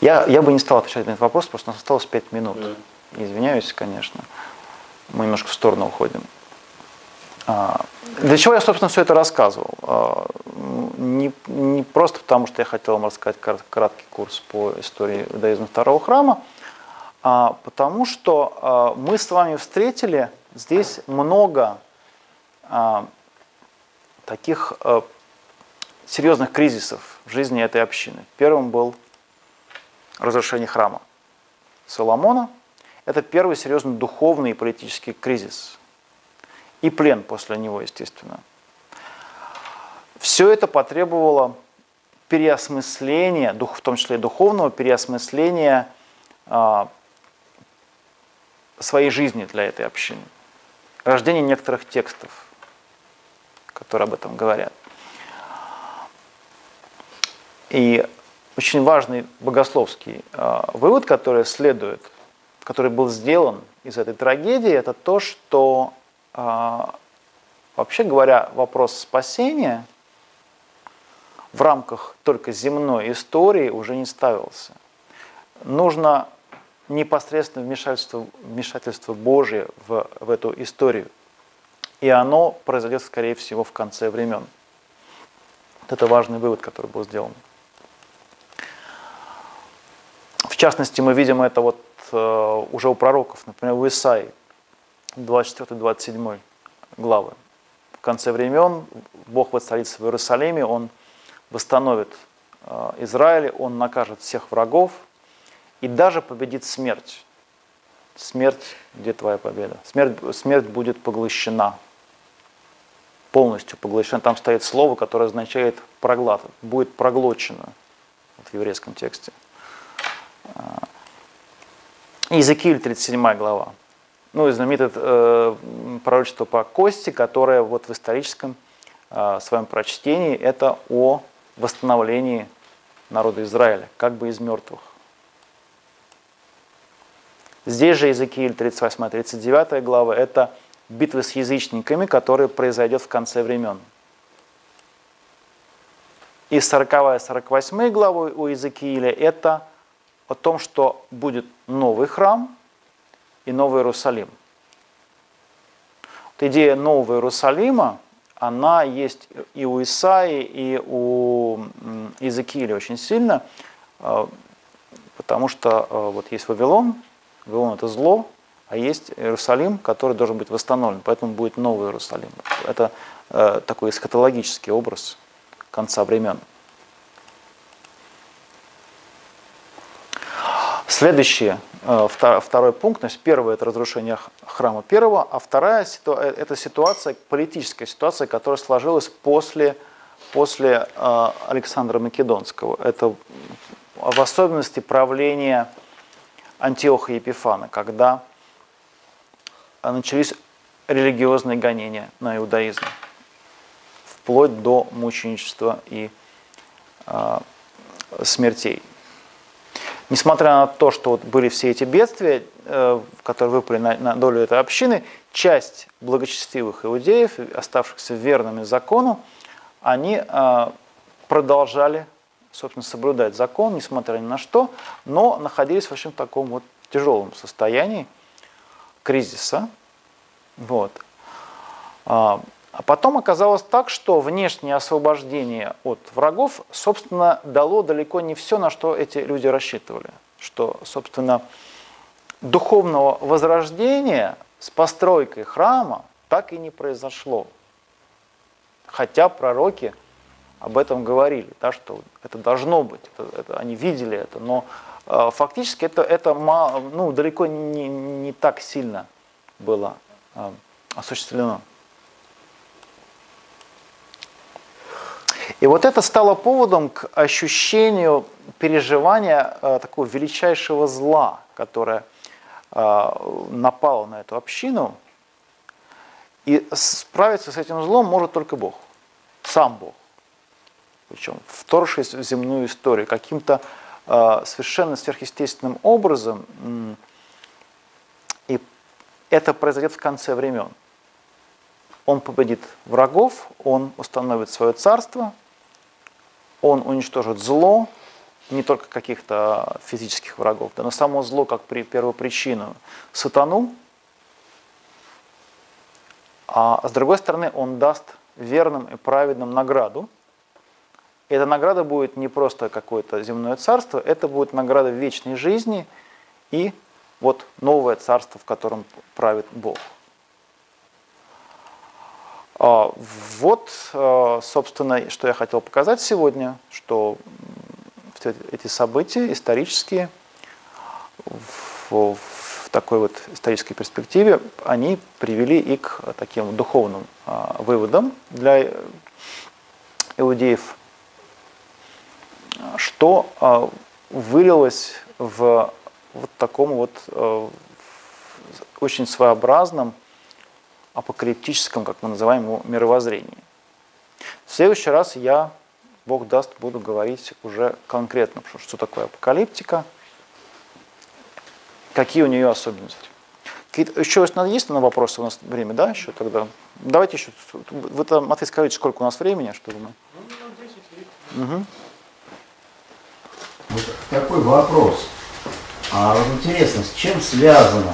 Я, я бы не стал отвечать на этот вопрос, просто у нас осталось 5 минут. Mm. Извиняюсь, конечно. Мы немножко в сторону уходим. А, для чего я, собственно, все это рассказывал? А, не, не просто потому, что я хотел вам рассказать краткий курс по истории иудаизма второго храма, а потому что а, мы с вами встретили здесь много таких серьезных кризисов в жизни этой общины. Первым был разрушение храма Соломона. Это первый серьезный духовный и политический кризис – и плен после него, естественно. Все это потребовало переосмысления, в том числе духовного переосмысления а, своей жизни для этой общины. Рождение некоторых текстов, которые об этом говорят. И очень важный богословский э, вывод, который следует, который был сделан из этой трагедии, это то, что а, вообще говоря, вопрос спасения в рамках только земной истории уже не ставился. Нужно непосредственно вмешательство, вмешательство Божие в, в эту историю. И оно произойдет, скорее всего, в конце времен. Это важный вывод, который был сделан. В частности, мы видим это вот э, уже у пророков, например, у Исаии, 24-27 главы. В конце времен Бог воцарится в Иерусалиме, Он восстановит э, Израиль, Он накажет всех врагов и даже победит смерть. Смерть, где твоя победа? Смерть, смерть будет поглощена, полностью поглощена. Там стоит слово, которое означает проглат, будет проглочено в еврейском тексте. Иезекииль, 37 глава. Ну и знаменитое э, пророчество по Кости, которое вот в историческом э, своем прочтении это о восстановлении народа Израиля, как бы из мертвых. Здесь же Иезекииль 38-39 глава – это битвы с язычниками, которые произойдет в конце времен. И 40-48 главы у Иезекииля – это о том, что будет новый храм и Новый Иерусалим. Вот идея Нового Иерусалима, она есть и у Исаи, и у Иезекииля очень сильно, э, потому что э, вот есть Вавилон, Вавилон это зло, а есть Иерусалим, который должен быть восстановлен, поэтому будет Новый Иерусалим. Это э, такой эсхатологический образ конца времен. Следующий, э, второй пункт, то есть первый это разрушение храма первого, а вторая э, это ситуация, политическая ситуация, которая сложилась после, после э, Александра Македонского. Это в особенности правление Антиоха Епифана, когда начались религиозные гонения на иудаизм, вплоть до мученичества и смертей. Несмотря на то, что вот были все эти бедствия, э, которые выпали на, на долю этой общины, часть благочестивых иудеев, оставшихся верными закону, они э, продолжали, собственно, соблюдать закон, несмотря ни на что, но находились в общем таком вот тяжелом состоянии кризиса. Вот. А, а потом оказалось так, что внешнее освобождение от врагов, собственно, дало далеко не все, на что эти люди рассчитывали. Что, собственно, духовного возрождения с постройкой храма так и не произошло. Хотя пророки об этом говорили, да, что это должно быть, это, это, они видели это, но фактически это, это ну, далеко не, не так сильно было э, осуществлено. И вот это стало поводом к ощущению переживания э, такого величайшего зла, которое э, напало на эту общину. И справиться с этим злом может только Бог, сам Бог. Причем вторгшись в земную историю каким-то э, совершенно сверхъестественным образом. И это произойдет в конце времен. Он победит врагов, он установит свое царство, он уничтожит зло, не только каких-то физических врагов, да, но само зло как при первопричину сатану, а с другой стороны он даст верным и праведным награду. И эта награда будет не просто какое-то земное царство, это будет награда вечной жизни и вот новое царство, в котором правит Бог. А, вот, а, собственно, что я хотел показать сегодня, что эти события исторические в, в такой вот исторической перспективе, они привели и к таким духовным а, выводам для иудеев, что вылилось в вот таком вот очень своеобразном апокалиптическом, как мы называем его, мировоззрении. В следующий раз я, Бог даст, буду говорить уже конкретно, что такое апокалиптика, какие у нее особенности. Какие-то, еще есть на вопросы у нас время, да, еще тогда? Давайте еще, вы там, Матвей, скажите, сколько у нас времени, чтобы мы... Ну, угу. Вот такой вопрос. А вот интересно, с чем связано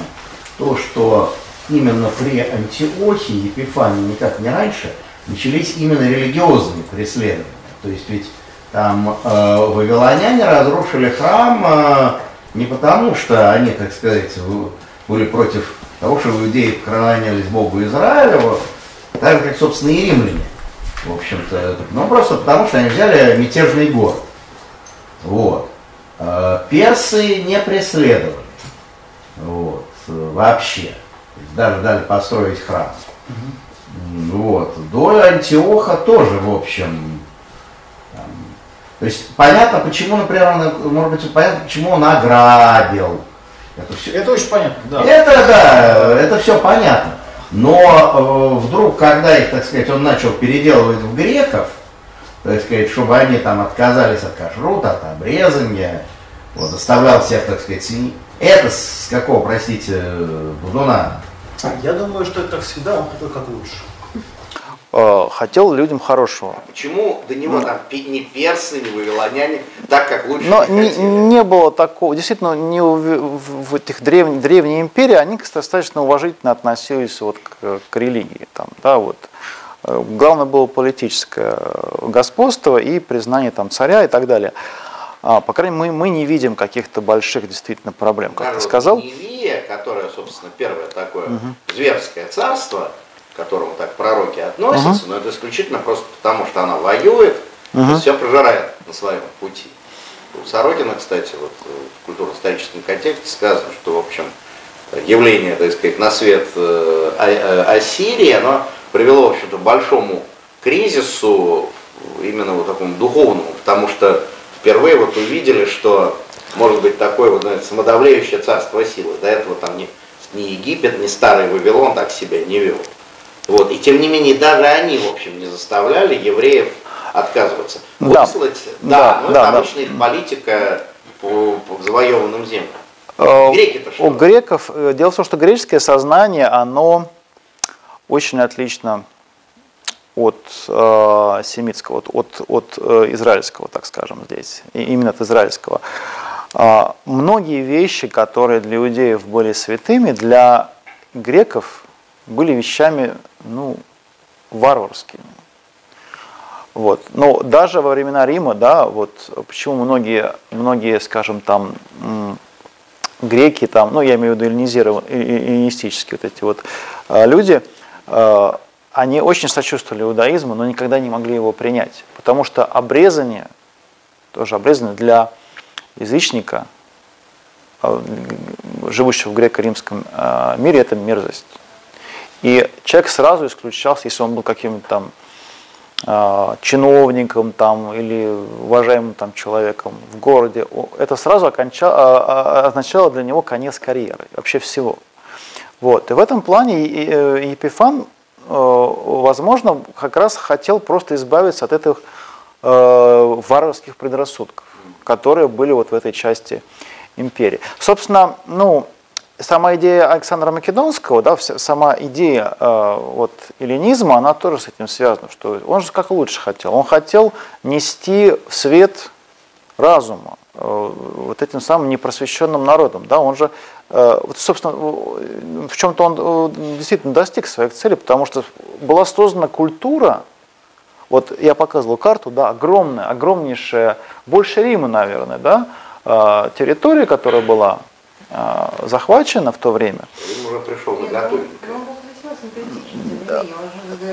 то, что именно при Антиохии, Епифании, никак не раньше, начались именно религиозные преследования. То есть ведь там э, вавилоняне разрушили храм, э, не потому, что они, так сказать, были против того, что иудеи поклонялись Богу Израилеву, так же, как, собственно, и римляне, в общем-то, но просто потому, что они взяли мятежный город. Вот. А персы не преследовали. Вот. Вообще. Даже дали построить храм. Угу. Вот. До Антиоха тоже, в общем, то есть понятно, почему, например, он, может быть, понятно, почему он ограбил. Это, все, это очень понятно, да. Это да, это все понятно. Но э, вдруг, когда их, так сказать, он начал переделывать в греков, так сказать, чтобы они там отказались от кашрута, от обрезания, вот, заставлял всех, так сказать, это с какого, простите, Будуна? Я думаю, что это всегда он хотел как лучше. Э, хотел людям хорошего. Почему до него там ни персы, ни вавилоняне, так как лучше Но не, не было такого, действительно, не в, в, в этих древних, древней империи они достаточно уважительно относились вот к, к религии. Там, да, вот. Э, главное было политическое господство и признание там, царя и так далее. А, по крайней мере, мы, мы не видим каких-то больших действительно проблем, как Даже ты сказал. Ниневия, которая, собственно, первое такое угу. зверское царство, к которому так пророки относятся, uh но это исключительно просто потому, что она воюет, uh все прожирает на своем пути. У Сорокина, кстати, вот в культурно-историческом контексте сказано, что, в общем, явление, так сказать, на свет э, э, Ассирии, оно привело, в общем-то, к большому кризису, именно вот такому духовному, потому что впервые вот увидели, что может быть такое вот, знаете, самодавляющее царство силы. До этого там ни, ни Египет, ни старый Вавилон так себя не вел. Вот. И тем не менее, даже они, в общем, не заставляли евреев отказываться. Да. Выслать, да, да, ну, да, это обычная да. политика по, по завоеванным землям. Э, Греки-то что? У греков, э, дело в том, что греческое сознание, оно очень отлично от э, семитского, от, от, от э, израильского, так скажем, здесь, и именно от израильского. Э, многие вещи, которые для иудеев были святыми, для греков были вещами ну, варварскими. Вот. Но даже во времена Рима, да, вот почему многие, многие, скажем, там, греки, там, ну, я имею в виду эллинистические вот эти вот а, люди, а, они очень сочувствовали иудаизму, но никогда не могли его принять. Потому что обрезание, тоже обрезание для язычника, а, живущего в греко-римском мире, это мерзость. И человек сразу исключался, если он был каким-то там э, чиновником там, или уважаемым там, человеком в городе, это сразу окончало, а, означало для него конец карьеры, вообще всего. Вот. И в этом плане э, Епифан, э, возможно, как раз хотел просто избавиться от этих э, варварских предрассудков, которые были вот в этой части империи. Собственно, ну, сама идея Александра Македонского, да, сама идея э, вот, эллинизма, она тоже с этим связана, что он же как лучше хотел. Он хотел нести свет разума э, вот этим самым непросвещенным народом. Да, он же, э, вот, собственно, в чем-то он э, действительно достиг своих целей, потому что была создана культура, вот я показывал карту, да, огромная, огромнейшая, больше Рима, наверное, да, э, территория, которая была а, захвачено в то время. Он уже пришел на готовенькое.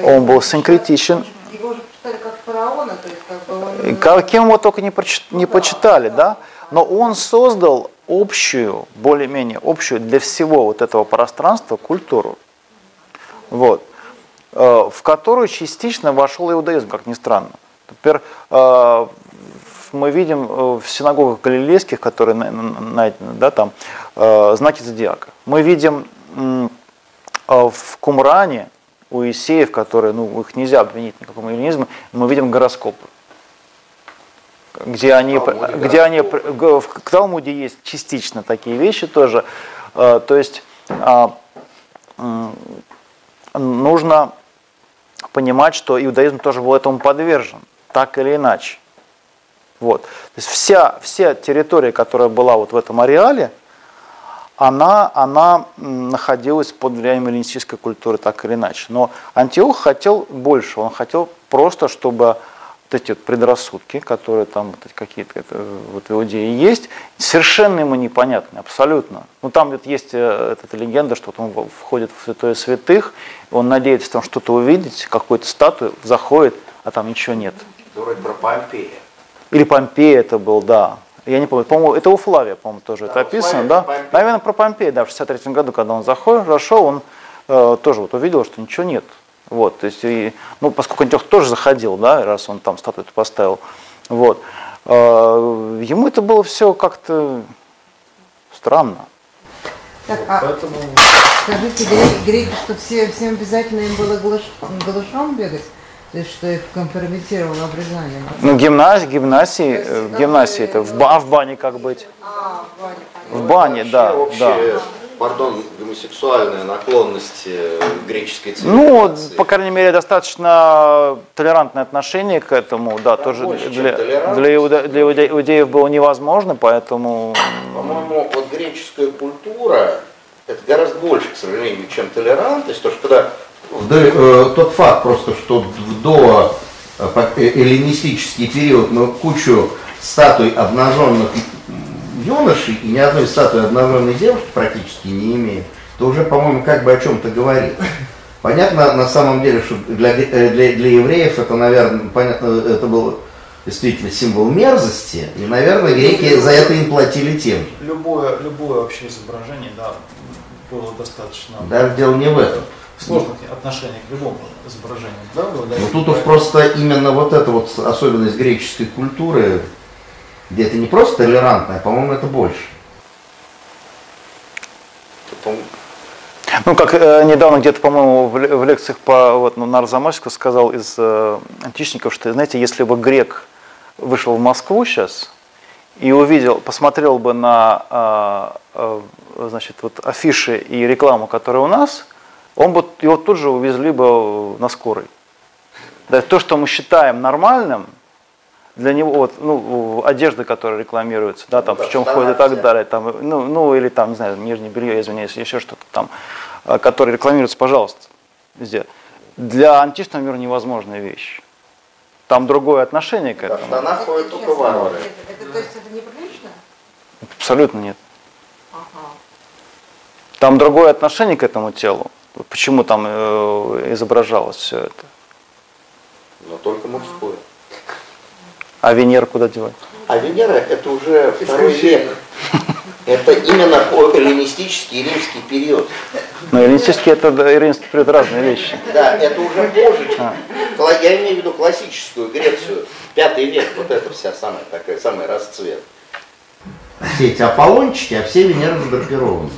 Он был синкретичен. Его же почитали как фараона, то есть как бы он... Каким его только не, прочит, не да, почитали, да? Но он создал общую, более-менее общую для всего вот этого пространства культуру. Вот э, в которую частично вошел иудаизм, как ни странно. Например, э, мы видим э, в синагогах галилейских, которые найдены, да, там, знаки зодиака. Мы видим в Кумране у Исеев, которые, ну, их нельзя обвинить в никаком эллинизме, мы видим гороскопы где они, где они, в Талмуде есть частично такие вещи тоже. То есть а, нужно понимать, что иудаизм тоже был этому подвержен, так или иначе. Вот. То есть вся, вся территория, которая была вот в этом ареале, она, она находилась под влиянием эллинистической культуры так или иначе. Но Антиох хотел больше, он хотел просто, чтобы вот эти вот предрассудки, которые там вот какие-то вот в Иудее есть, совершенно ему непонятны, абсолютно. Ну там вот есть э, эта легенда, что вот он входит в святое святых, он надеется там что-то увидеть, какую-то статую, заходит, а там ничего нет. Вроде про Помпея. Или Помпея это был, да. Я не помню, по-моему, это у Флавия, по-моему, тоже да, это описано, да? Наверное, про Помпея, да, в 63 году, когда он заходил, зашел, он э, тоже вот увидел, что ничего нет. Вот, то есть, и, ну, поскольку Антиох тоже заходил, да, раз он там статую поставил, вот, э, ему это было все как-то странно. Так, а Поэтому... скажите, греки, что все, всем обязательно им было голышом бегать? То есть, что их компрометировало обрезание? Ну, гимназия, гимнасии, в гимнасии это в, а в бане как быть? А, в бане. В бане, да, да пардон, гомосексуальная наклонность э, греческой цивилизации? Ну, по крайней мере, достаточно толерантное отношение к этому, да, да тоже для, для, иуда, для иудеев было невозможно, поэтому... По-моему, вот греческая культура, это гораздо больше, к сожалению, чем толерантность, то, что когда... Да, э, тот факт просто, что до э, э, эллинистический период мы кучу статуй обнаженных юношей и ни одной статуи обнаженной девушки практически не имеет, то уже, по-моему, как бы о чем-то говорит. Понятно, на самом деле, что для, э, для, для евреев это, наверное, понятно, это был действительно символ мерзости, и, наверное, греки за это им платили тем Любое, любое вообще изображение, да, было достаточно... Даже дело не в этом. Сложных отношений к любому изображению, да, было? Да, ну, тут уж просто именно вот эта вот особенность греческой культуры, где это не просто толерантно, а, по-моему, это больше. Ну, как э, недавно где-то, по-моему, в, в лекциях по вот, ну, Нарзамасику сказал из э, античников, что, знаете, если бы грек вышел в Москву сейчас и увидел, посмотрел бы на э, э, значит, вот афиши и рекламу, которая у нас, он бы, его тут же увезли бы на скорой. Да, то, что мы считаем нормальным, для него вот, ну, одежда, которая рекламируется, да, там, ну, в чем ходит и так далее, там, ну, ну, или там, не знаю, нижнее белье, извиняюсь, еще что-то там, а, которое рекламируется, пожалуйста, везде. Для античного мира невозможная вещь. Там другое отношение к этому. Да, в ходят только варвары. Это, то есть это неприлично? Абсолютно нет. Ага. Там другое отношение к этому телу. Почему там э, изображалось все это? Но только мужское. А Венера куда девать? А Венера это уже второй век. Это именно эллинистический и римский период. Но эллинистический это и римский период разные вещи. Да, это уже позже. А. Я имею в виду классическую Грецию, пятый век, вот это вся самая такая, самый расцвет. Все эти Аполлончики, а все Венеры задрапированы.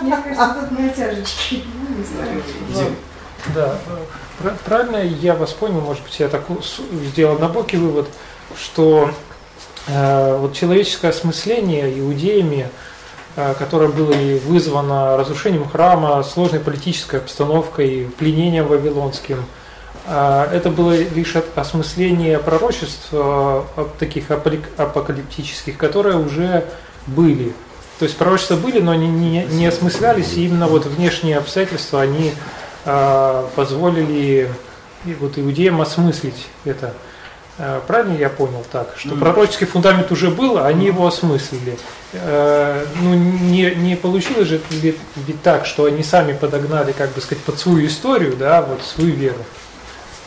Мне кажется, тут натяжечки. Да, правильно я вас понял, может быть, я так сделал однобокий вывод, что э, вот человеческое осмысление иудеями, э, которое было и вызвано разрушением храма, сложной политической обстановкой, пленением вавилонским, э, это было лишь осмысление пророчеств э, таких апокалиптических, которые уже были. То есть пророчества были, но они не, не осмыслялись, и именно вот внешние обстоятельства, они а, позволили вот иудеям осмыслить это. А, правильно я понял так, что пророческий фундамент уже был, а они его осмыслили. А, ну, не, не получилось же ведь, ведь так, что они сами подогнали, как бы сказать, под свою историю, да, вот свою веру.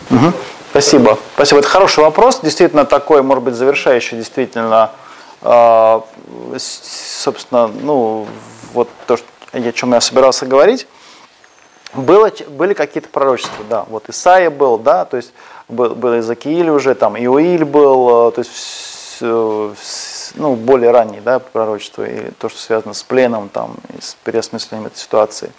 Угу. Спасибо. Спасибо. Это хороший вопрос. Действительно такой, может быть, завершающий, действительно, собственно, ну, вот то, о чем я собирался говорить. Было, были какие-то пророчества, да, вот Исаия был, да, то есть был, был Иезекииль уже, там Иоиль был, э, то есть э, ну, более ранние, да, пророчества, и то, что связано с пленом, там, и с переосмыслением этой ситуации.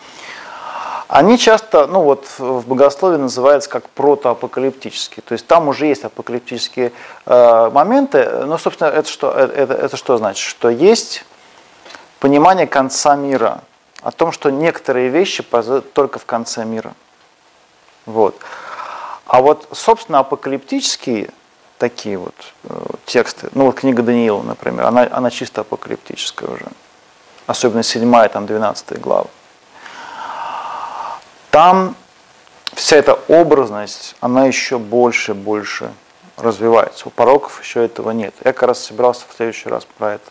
Они часто, ну вот в богословии называются как протоапокалиптические, то есть там уже есть апокалиптические э, моменты, но, собственно, это что, э, это, это что значит? Что есть понимание конца мира, о том, что некоторые вещи только в конце мира. Вот. А вот, собственно, апокалиптические такие вот э, тексты, ну вот книга Даниила, например, она, она чисто апокалиптическая уже. Особенно 7 там 12 глава. Там вся эта образность, она еще больше, больше развивается. У пороков еще этого нет. Я как раз собирался в следующий раз про это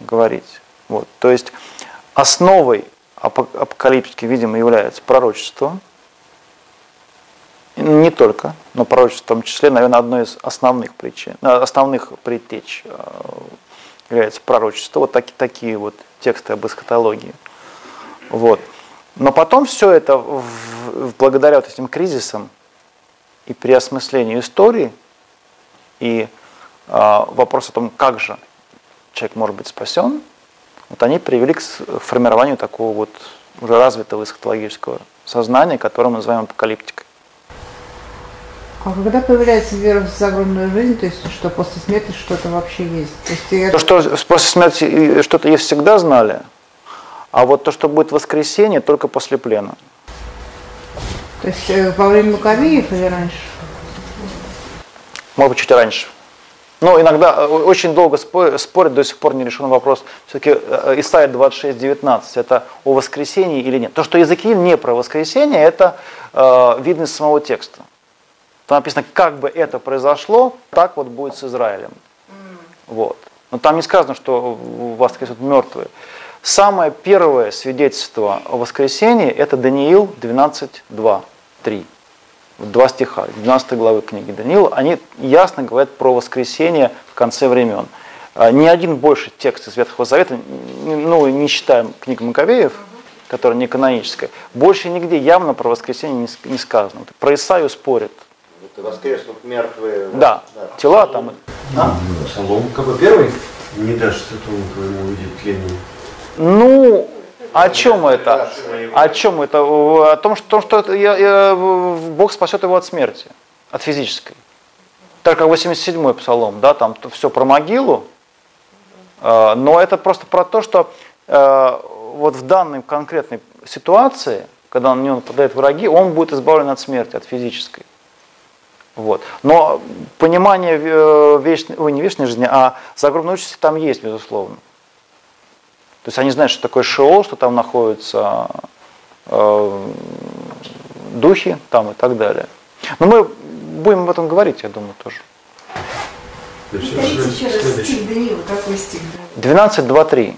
говорить. Вот. То есть основой апокалиптики, видимо, является пророчество. Не только, но пророчество в том числе, наверное, одной из основных причин, э, основных предтеч э, является пророчество. Вот такие, такие вот тексты об эсхатологии. Вот. Но потом все это, в, благодаря вот этим кризисам и переосмыслению истории, и э, вопрос о том, как же человек может быть спасен, вот они привели к формированию такого вот уже развитого эсхатологического сознания, которое мы называем апокалиптикой. А когда появляется вера в загробную жизнь, то есть что после смерти что-то вообще есть? То, есть то что после смерти что-то есть всегда знали, а вот то, что будет воскресенье, только после плена. То есть э, во время Маковеев или раньше? Может быть, чуть раньше. Но иногда э, очень долго спорят, до сих пор не решен вопрос, все-таки э, Исайя 26.19, это о воскресении или нет. То, что Иезекииль не про воскресение, это э, видно из самого текста. Там написано, как бы это произошло, так вот будет с Израилем. Вот. Но там не сказано, что воскресут мертвые. Самое первое свидетельство о воскресении – это Даниил 12.2, 3. Два стиха, 12 главы книги Даниила, они ясно говорят про воскресение в конце времен. А, ни один больше текст из Ветхого Завета, ну, не считаем книгу Маковеев, которая не каноническая, больше нигде явно про воскресение не сказано. Про Исаию спорят – это воскреснут мертвые. Да, да. тела там. А? Псалом как бы первый. Не дашь святому твоему увидеть тление. Ну, о чем это? О чем это? О том, что, что я, я, Бог спасет его от смерти, от физической. Так как 87-й псалом, да, там все про могилу, э, но это просто про то, что э, вот в данной конкретной ситуации, когда на него нападают враги, он будет избавлен от смерти, от физической. Вот. Но понимание э, вечной, ой, не вечной жизни, а загробной участи там есть, безусловно. То есть они знают, что такое Шеол, что там находятся э, духи там и так далее. Но мы будем об этом говорить, я думаю, тоже. Повторите еще раз стих Даниила, какой стих? 12.2.3.